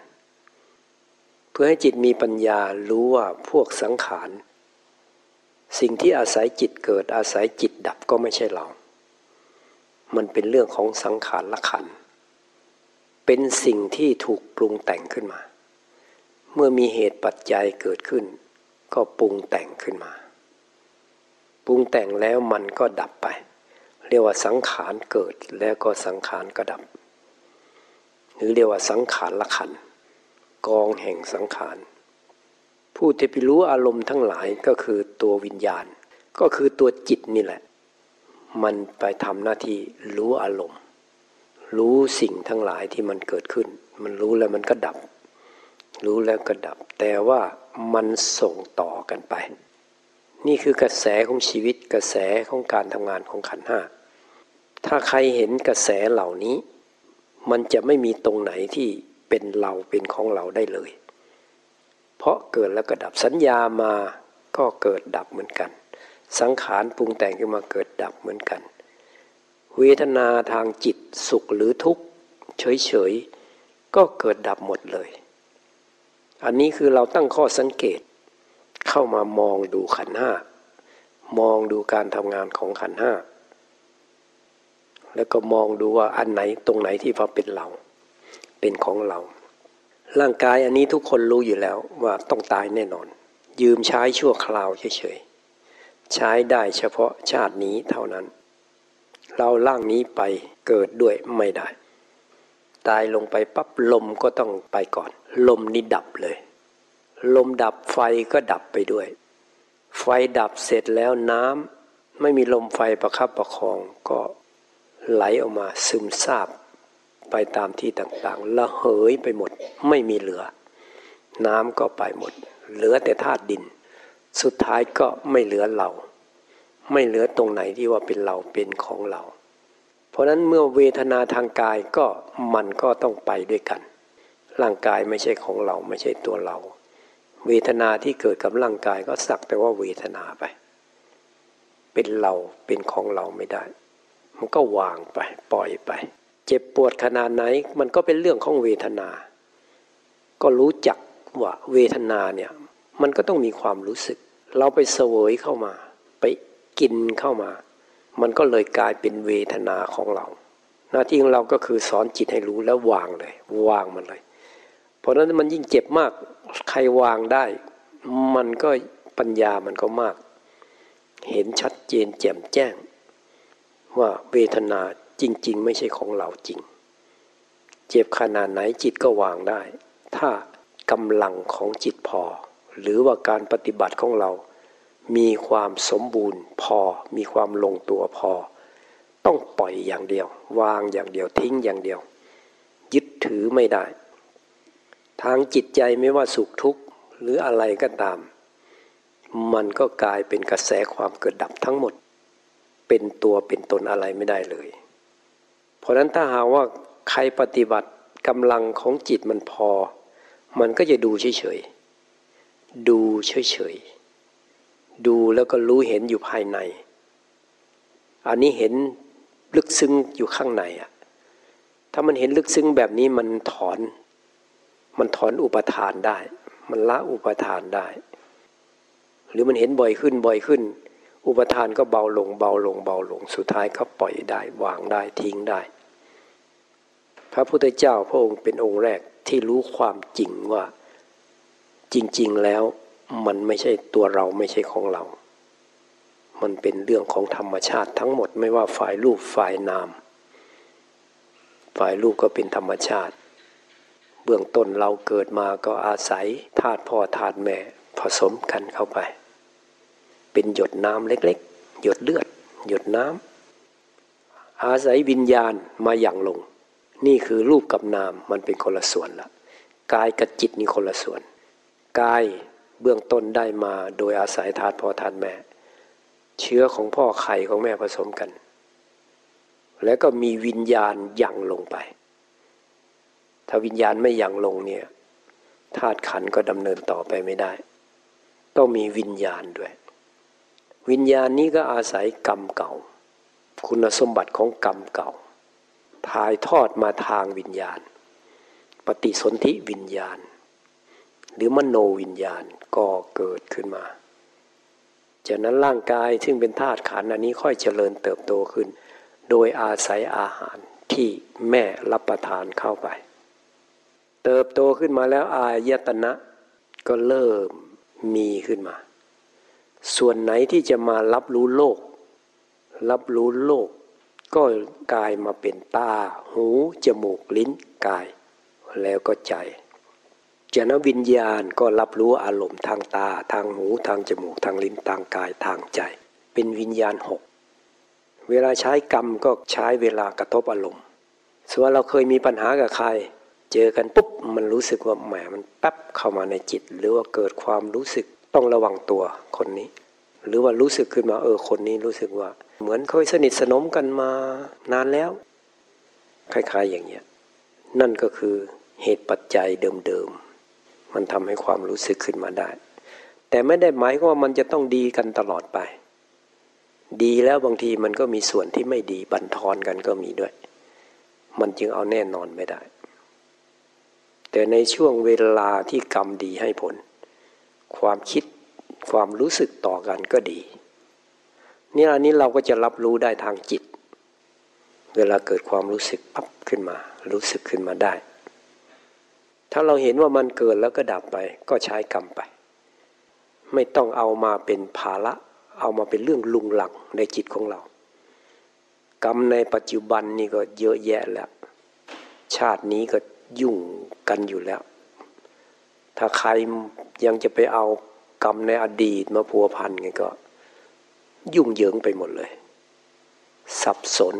เพื่อให้จิตมีปัญญารู้ว่าพวกสังขาร สิ่งที่อาศัยจิตเกิดอาศัยจิตดับก็ไม่ใช่เรา มันเป็นเรื่องของสังขารละขัน เป็นสิ่งที่ถูกปรุงแต่งขึ้นมา เมื่อมีเหตุปัจจัยเกิดขึ้นก็ปรุงแต่งขึ้นมา ปรุงแต่งแล้วมันก็ดับไป เรียกว่าสังขารเกิดแล้วก็สังขารก็ดับ หรือเรียกว่าสังขารละขันกองแห่งสังขารผู้ที่ไปรู้อารมณ์ทั้งหลายก็คือตัววิญญาณ ก็คือตัวจิตนี่แหละ มันไปทำหน้าที่รู้อารมณ์ รู้สิ่งทั้งหลายที่มันเกิดขึ้น มันรู้แล้วมันก็ดับ รู้แล้วก็ดับ แต่ว่ามันส่งต่อกันไป นี่คือกระแสของชีวิตกระแสของการทำงานของขันห้าถ้าใครเห็นกระแสเหล่านี้ มันจะไม่มีตรงไหนที่เป็นเราเป็นของเราได้เลย เพราะเกิดแล้วก็ดับสัญญามาก็เกิดดับเหมือนกัน สังขารปรุงแต่งขึ้นมาเกิดดับเหมือนกัน เวทนาทางจิตสุขหรือทุกข์เฉยๆก็เกิดดับหมดเลย อันนี้คือเราตั้งข้อสังเกต เข้ามามองดูขันห้ามองดูการทำงานของขันห้าแล้วก็มองดูว่าอันไหนตรงไหนที่ว่าเป็นเรา เป็นของเรา ร่างกายอันนี้ทุกคนรู้อยู่แล้วว่าต้องตายแน่นอน ยืมใช้ชั่วคราวเฉยๆใช้ได้เฉพาะชาตินี้เท่านั้น เราล่างนี้ไปเกิดด้วยไม่ได้ ตายลงไปปั๊บลมก็ต้องไปก่อน ลมนี่ดับเลย ลมดับไฟก็ดับไปด้วย ไฟดับเสร็จแล้วน้ำไม่มีลมไฟประคับประคองก็ไหลออกมาซึมซาบไปตามที่ต่างๆละเหยไปหมดไม่มีเหลือ น้ำก็ไปหมด เหลือแต่ธาตุดิน สุดท้ายก็ไม่เหลือเรา ไม่เหลือตรงไหนที่ว่าเป็นเราเป็นของเรา เพราะนั้นเมื่อเวทนาทางกายก็มันก็ต้องไปด้วยกัน ร่างกายไม่ใช่ของเราไม่ใช่ตัวเรา เวทนาที่เกิดกับร่างกายก็สักแต่ว่าเวทนาไป เป็นเราเป็นของเราไม่ได้ มันก็วางไป ปล่อยไป เจ็บปวดขนาดไหน มันก็เป็นเรื่องของเวทนา ก็รู้จักว่าเวทนาเนี่ย มันก็ต้องมีความรู้สึก เราไปเสวยเข้ามา ไปกินเข้ามา มันก็เลยกลายเป็นเวทนาของเรา หน้าที่ของเราก็คือสอนจิตให้รู้แล้ววางเลย วางมันเลย เพราะนั้นมันยิ่งเจ็บมากใครวางได้ มันก็ปัญญามันก็มาก เห็นชัดเจนแจ่มแจ้ง ว่าเวทนาจริง ๆ ไม่ใช่ของเราจริง เจ็บขนาดไหนจิตก็วางได้ ถ้ากำลังของจิตพอ หรือว่าการปฏิบัติของเรา มีความสมบูรณ์พอ มีความลงตัวพอ ต้องปล่อยอย่างเดียว วางอย่างเดียวทิ้งอย่างเดียว ยึดถือไม่ได้ ทางจิตใจไม่ว่าสุขทุกข์หรืออะไรก็ตาม มันก็กลายเป็นกระแสความเกิดดับทั้งหมด เป็นตัวเป็นตนอะไรไม่ได้เลย เพราะนั้นถ้าหาว่าใครปฏิบัติกำลังของจิตมันพอ มันก็จะดูเฉยๆ ดูเฉยๆ ดูแล้วก็รู้เห็นอยู่ภายใน อันนี้เห็นลึกซึ้งอยู่ข้างในอะถ้ามันเห็นลึกซึ้งแบบนี้มันถอน มันถอนอุปทานได้ มันละอุปทานได้ หรือมันเห็นบ่อยขึ้นบ่อยขึ้น อุปทานก็เบาลงเบาลงเบาลงสุดท้ายก็ปล่อยได้วางได้ทิ้งได้ พระพุทธเจ้าพระองค์เป็นองค์แรกที่รู้ความจริงว่า จริง ๆแล้วมันไม่ใช่ตัวเราไม่ใช่ของเรา มันเป็นเรื่องของธรรมชาติทั้งหมดไม่ว่าฝ่ายรูปฝ่ายนาม ฝ่ายรูปก็เป็นธรรมชาติ เบื้องต้นเราเกิดมาก็อาศัยธาตุพ่อธาตุแม่ผสมกันเข้าไป เป็นหยดน้ำเล็กๆ หยดเลือด หยดน้ำอาศัยวิญญาณมาอย่างลง นี่คือรูปกับนามมันเป็นคนละส่วนละกายกับจิตนี่คนละส่วนกายเบื้องต้นได้มาโดยอาศัยธาตุพ่อธาตุแม่ เชื้อของพ่อไข่ของแม่ผสมกัน แล้วก็มีวิญญาณยังลงไป ถ้าวิญญาณไม่ยังลงเนี่ยธาตุขันก็ดำเนินต่อไปไม่ได้ ต้องมีวิญญาณด้วย วิญญาณนี้ก็อาศัยกรรมเก่า คุณสมบัติของกรรมเก่า ถ่ายทอดมาทางวิญญาณ ปฏิสนธิวิญญาณ หรือมโนวิญญาณก็เกิดขึ้นมา จากนั้นร่างกายซึ่งเป็นธาตุขันอันนี้ค่อยเจริญเติบโตขึ้น โดยอาศัยอาหารที่แม่รับประทานเข้าไป เติบโตขึ้นมาแล้วอายตนะ ก็เริ่มมีขึ้นมา ส่วนไหนที่จะมารับรู้โลก รับรู้โลก ก็กลายมาเป็นตา หู จมูก ลิ้น กาย แล้วก็ใจจากนั้นวิญญาณก็รับรู้อารมณ์ทางตา ทางหู ทางจมูก ทางลิ้น ทางกาย ทางใจ เป็นวิญญาณหก เวลาใช้กรรมก็ใช้เวลากระทบอารมณ์ส่วนเราเคยมีปัญหากับใคร เจอกันปุ๊บมันรู้สึกว่าแหมมันแป๊บเข้ามาในจิต หรือว่าเกิดความรู้สึกต้องระวังตัวคนนี้ หรือว่ารู้สึกขึ้นมาเออคนนี้รู้สึกว่า เหมือนเคยสนิทสนมกันมานานแล้ว คล้ายๆอย่างเงี้ยนั่นก็คือเหตุปัจจัยเดิมๆมันทำให้ความรู้สึกขึ้นมาได้ แต่ไม่ได้หมายว่ามันจะต้องดีกันตลอดไป ดีแล้วบางทีมันก็มีส่วนที่ไม่ดีบันทอนกันก็มีด้วย มันจึงเอาแน่นอนไม่ได้ แต่ในช่วงเวลาที่กรรมดีให้ผล ความคิดความรู้สึกต่อกันก็ดีนี่อันนี้เราก็จะรับรู้ได้ทางจิต เวลาเกิดความรู้สึกปั๊บขึ้นมา รู้สึกขึ้นมาได้ ถ้าเราเห็นว่ามันเกิดแล้วก็ดับไป ก็ใช้กรรมไป ไม่ต้องเอามาเป็นภาระเอามาเป็นเรื่องลุงหลังในจิตของเรา กรรมในปัจจุบันนี่ก็เยอะแยะแล้ว ชาตินี้ก็ ยุ่งกันอยู่แล้ว ถ้าใครยังจะไปเอากรรมในอดีตมาพัวพันไงก็ ยุ่งเหยิงไปหมดเลย สับสน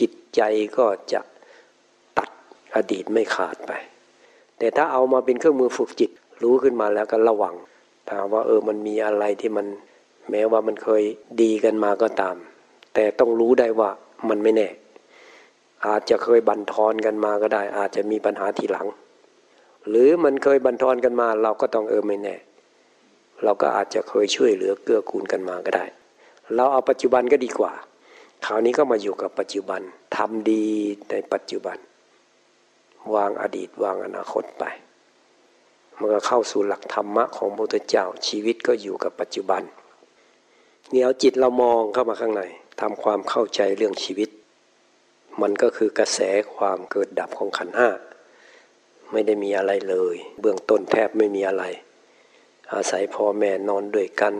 จิตใจก็จะตัดอดีตไม่ขาดไป แต่ถ้าเอามาเป็นเครื่องมือฝึกจิตรู้ขึ้นมาแล้วก็ระวังถามว่าเออมันมีอะไรที่มันแม้ว่ามันเคยดีกันมาก็ตาม แต่ต้องรู้ได้ว่ามันไม่แน่ อาจจะเคยบันทอนกันมาก็ได้ อาจจะมีปัญหาทีหลัง หรือมันเคยบันทอนกันมา เราก็ต้องเออไม่แน่ เราก็อาจจะเคยช่วยเหลือเกื้อกูลกันมาก็ได้ เราเอาปัจจุบันก็ดีกว่าคราวนี้ก็มาอยู่กับปัจจุบันทำดีในปัจจุบัน วางอดีตวางอนาคตไป มันก็เข้าสู่หลักธรรมะของพระพุทธเจ้าชีวิตก็อยู่กับปัจจุบัน เนี่ยเอาจิตเรามองเข้ามาข้างในทำความเข้าใจเรื่องชีวิต มันก็คือกระแสความเกิดดับของขันห้าไม่ได้มีอะไรเลย เบื้องต้นแทบไม่มีอะไร อาศัยพ่อแม่นอนด้วยกัน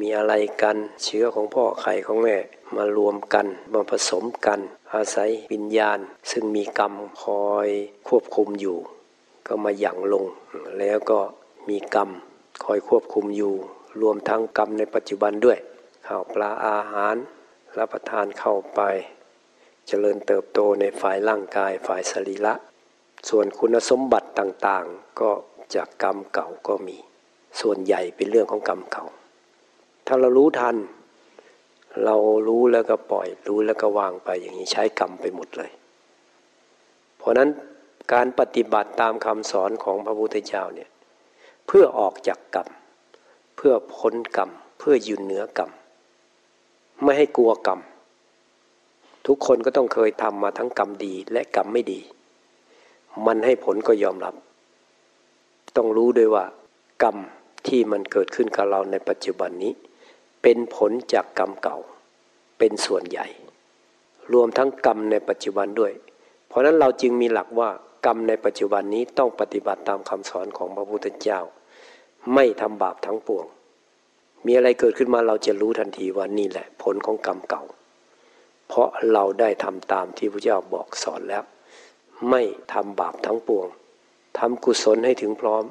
มีอะไรกันเชื้อของพ่อไข่ของแม่มารวมกันมาผสมกัน อาศัยวิญญาณ ซึ่งมีกรรมคอยควบคุมอยู่ ก็มาหยั่งลง แล้วก็มีกรรมคอยควบคุมอยู่ รวมทั้งกรรมในปัจจุบันด้วยข้าวปลาอาหาร รับประทานเข้าไป เจริญเติบโตในฝ่ายร่างกายฝ่ายสรีระ ส่วนคุณสมบัติต่างๆ ก็จากกรรมเก่าก็มี ส่วนใหญ่เป็นเรื่องของกรรมเก่า ถ้าเรารู้ทัน เรารู้แล้วก็ปล่อย รู้แล้วก็วางไปอย่างนี้ใช้กรรมไปหมดเลย เพราะนั้นการปฏิบัติตามคำสอนของพระพุทธเจ้าเนี่ยเพื่อออกจากกรรม เพื่อพ้นกรรม เพื่อยืนเหนือกรรม ไม่ให้กลัวกรรม ทุกคนก็ต้องเคยทำมาทั้งกรรมดีและกรรมไม่ดี มันให้ผลก็ยอมรับ ต้องรู้ด้วยว่า กรรมที่มันเกิดขึ้นกับเราในปัจจุบันนี้ เป็นผลจากกรรมเก่า เป็นส่วนใหญ่ รวมทั้งกรรมในปัจจุบันด้วย เพราะนั้นเราจึงมีหลักว่ากรรมในปัจจุบันนี้ต้องปฏิบัติตามคำสอนของพระพุทธเจ้า ไม่ทำบาปทั้งปวง มีอะไรเกิดขึ้นมาเราจะรู้ทันทีว่านี่แหละ ผลของกรรมเก่า เพราะเราได้ทำตามที่พระเจ้าบอกสอนแล้ว ไม่ทำบาปทั้งปวงทำกุศลให้ถึงพร้อม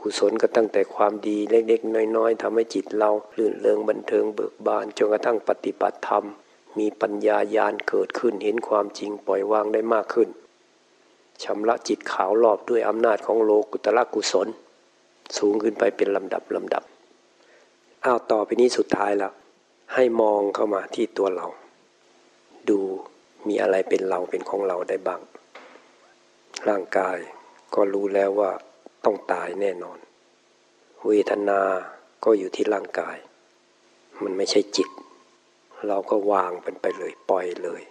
กุศลก็ตั้งแต่ความดีเล็กๆ น้อยๆทำให้จิตเราลื่นเริงบันเทิงเบิกบานจนกระทั่งปฏิบัติธรรม มีปัญญาญาณเกิดขึ้นเห็นความจริงปล่อยวางได้มากขึ้นชำระจิตขาวรอบด้วยอำนาจของโลกุตละกุศล สูงขึ้นไปเป็นลำดับลำดับอ้าวต่อไปนี้สุดท้ายแล้วให้มองเข้ามาที่ตัวเรา ดูมีอะไรเป็นเราเป็นของเราได้บ้าง ร่างกายก็รู้แล้วว่าต้องตายแน่นอน เวทนาก็อยู่ที่ร่างกาย มันไม่ใช่จิต เราก็วางเป็นไปเลยปล่อยเลย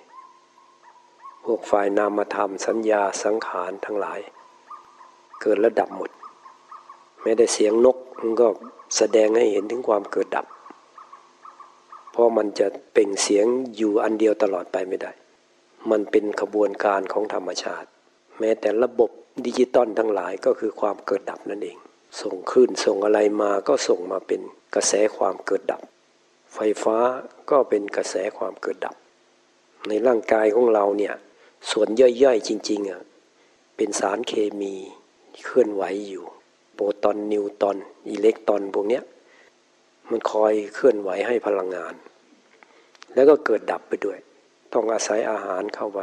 พวกฝ่ายนามธรรมสัญญาสังขารทั้งหลาย เกิดระดับหมด ไม่ได้เสียงนกมันก็แสดงให้เห็นถึงความเกิดดับ เพราะมันจะเป่งเสียงอยู่อันเดียวตลอดไปไม่ได้ มันเป็นขบวนการของธรรมชาติ แม้แต่ระบบดิจิตอลทั้งหลายก็คือความเกิดดับนั่นเอง ส่งคลื่นส่งอะไรมาก็ส่งมาเป็นกระแสความเกิดดับ ไฟฟ้าก็เป็นกระแสความเกิดดับ ในร่างกายของเราเนี่ยส่วนย่อยๆจริงๆอะเป็นสารเคมีเคลื่อนไหวอยู่ โปรตอนนิวตอนอิเล็กตรอนพวกเนี้ย มันคอยเคลื่อนไหวให้พลังงาน แล้วก็เกิดดับไปด้วย ต้องอาศัยอาหารเข้าไป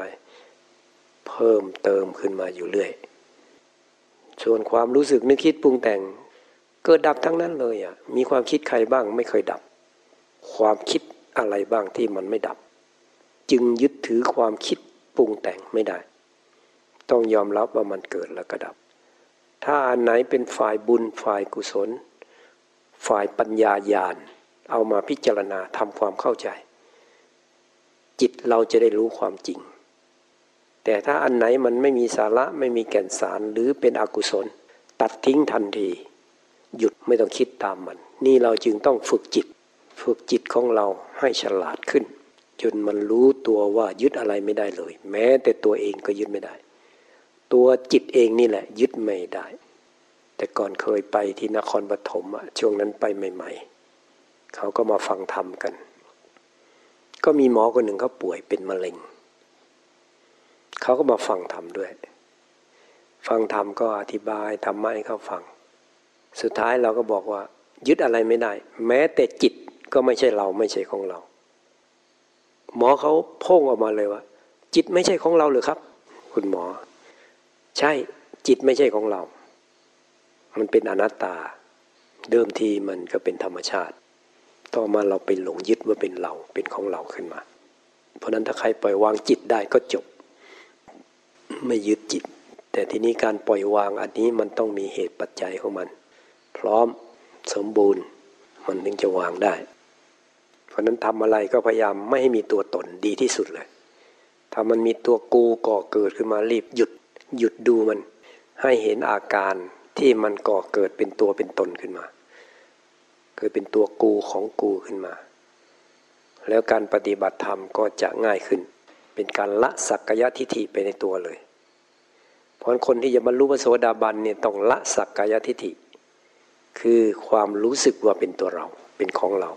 เพิ่มเติมขึ้นมาอยู่เรื่อย ส่วนความรู้สึกนึกคิดปรุงแต่ง เกิดดับทั้งนั้นเลยอะ มีความคิดใครบ้างไม่เคยดับ ความคิดอะไรบ้างที่มันไม่ดับ จึงยึดถือความคิดปรุงแต่งไม่ได้ ต้องยอมรับว่ามันเกิดแล้วก็ดับ ถ้าอันไหนเป็นฝ่ายบุญฝ่ายกุศล ฝ่ายปัญญาญาณเอามาพิจารณาทำความเข้าใจ จิตเราจะได้รู้ความจริง แต่ถ้าอันไหนมันไม่มีสาระไม่มีแก่นสารหรือเป็นอกุศล ตัดทิ้งทันที หยุดไม่ต้องคิดตามมัน นี่เราจึงต้องฝึกจิต ฝึกจิตของเราให้ฉลาดขึ้น จนมันรู้ตัวว่ายึดอะไรไม่ได้เลย แม้แต่ตัวเองก็ยึดไม่ได้ ตัวจิตเองนี่แหละ ยึดไม่ได้ แต่ก่อนเคยไปที่นครปฐมอะช่วงนั้นไปใหม่ ๆ เขาก็มาฟังธรรมกัน ก็มีหมอคนหนึ่งเขาป่วยเป็นมะเร็ง เขาก็มาฟังธรรมด้วย ฟังธรรมก็อธิบายธรรมะให้เขาฟัง สุดท้ายเราก็บอกว่า ยึดอะไรไม่ได้ แม้แต่จิตก็ไม่ใช่เราไม่ใช่ของเรา หมอเขาพ่งออกมาเลยว่า จิตไม่ใช่ของเราหรือครับ คุณหมอ ใช่จิตไม่ใช่ของเรา มันเป็นอนัตตา เดิมทีมันก็เป็นธรรมชาติ ต่อมาเราไปหลงยึดว่าเป็นเราเป็นของเราขึ้นมา เพราะนั้นถ้าใครปล่อยวางจิตได้ก็จบ ไม่ยึดจิต แต่ทีนี้การปล่อยวางอันนี้มันต้องมีเหตุปัจจัยของมัน พร้อมสมบูรณ์มันถึงจะวางได้ เพราะนั้นทำอะไรก็พยายามไม่ให้มีตัวตนดีที่สุดเลย ถ้ามันมีตัวกูก่อเกิดขึ้นมารีบหยุดหยุดดูมัน ให้เห็นอาการ ที่มันก่อเกิดเป็นตัวเป็นตนขึ้นมา เกิดเป็นตัวกูของกูขึ้นมา แล้วการปฏิบัติธรรมก็จะง่ายขึ้น เป็นการละสักกายทิฏฐิไปในตัวเลย เพราะคนที่จะบรรลุพระโสดาบันเนี่ยต้องละสักกายทิฏฐิ คือความรู้สึกว่าเป็นตัวเราเป็นของเรา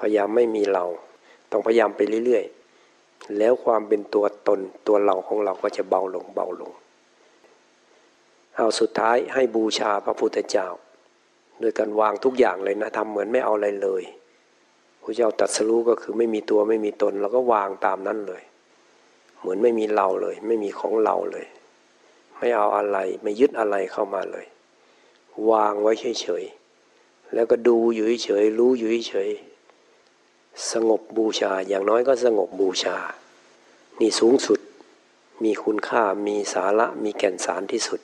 พยายามไม่มีเรา ต้องพยายามไปเรื่อยๆ แล้วความเป็นตัวตนตัวเราของเราก็จะเบาลงเบาลง เอาสุดท้ายให้บูชาพระพุทธเจ้า โดยการวางทุกอย่างเลยนะทำเหมือนไม่เอาอะไรเลยพระเจ้าตรัสรู้ก็คือไม่มีตัวไม่มีตนเราก็วางตามนั้นเลย เหมือนไม่มีเราเลย ไม่มีของเราเลย ไม่เอาอะไรไม่ยึดอะไรเข้ามาเลย วางไว้เฉยๆแล้วก็ดูอยู่เฉยๆรู้อยู่เฉยๆสงบบูชาอย่างน้อยก็สงบบูชา นี่สูงสุด มีคุณค่ามีสาระมีแก่นสารที่สุด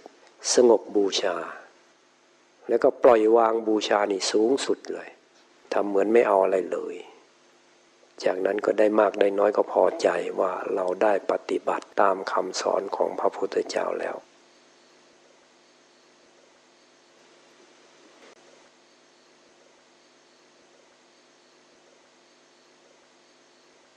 สงบบูชา แล้วก็ปล่อยวางบูชานี่สูงสุดเลยทำเหมือนไม่เอาอะไรเลย จากนั้นก็ได้มากได้น้อยก็พอใจว่าเราได้ปฏิบัติตามคำสอนของพระพุทธเจ้าแล้ว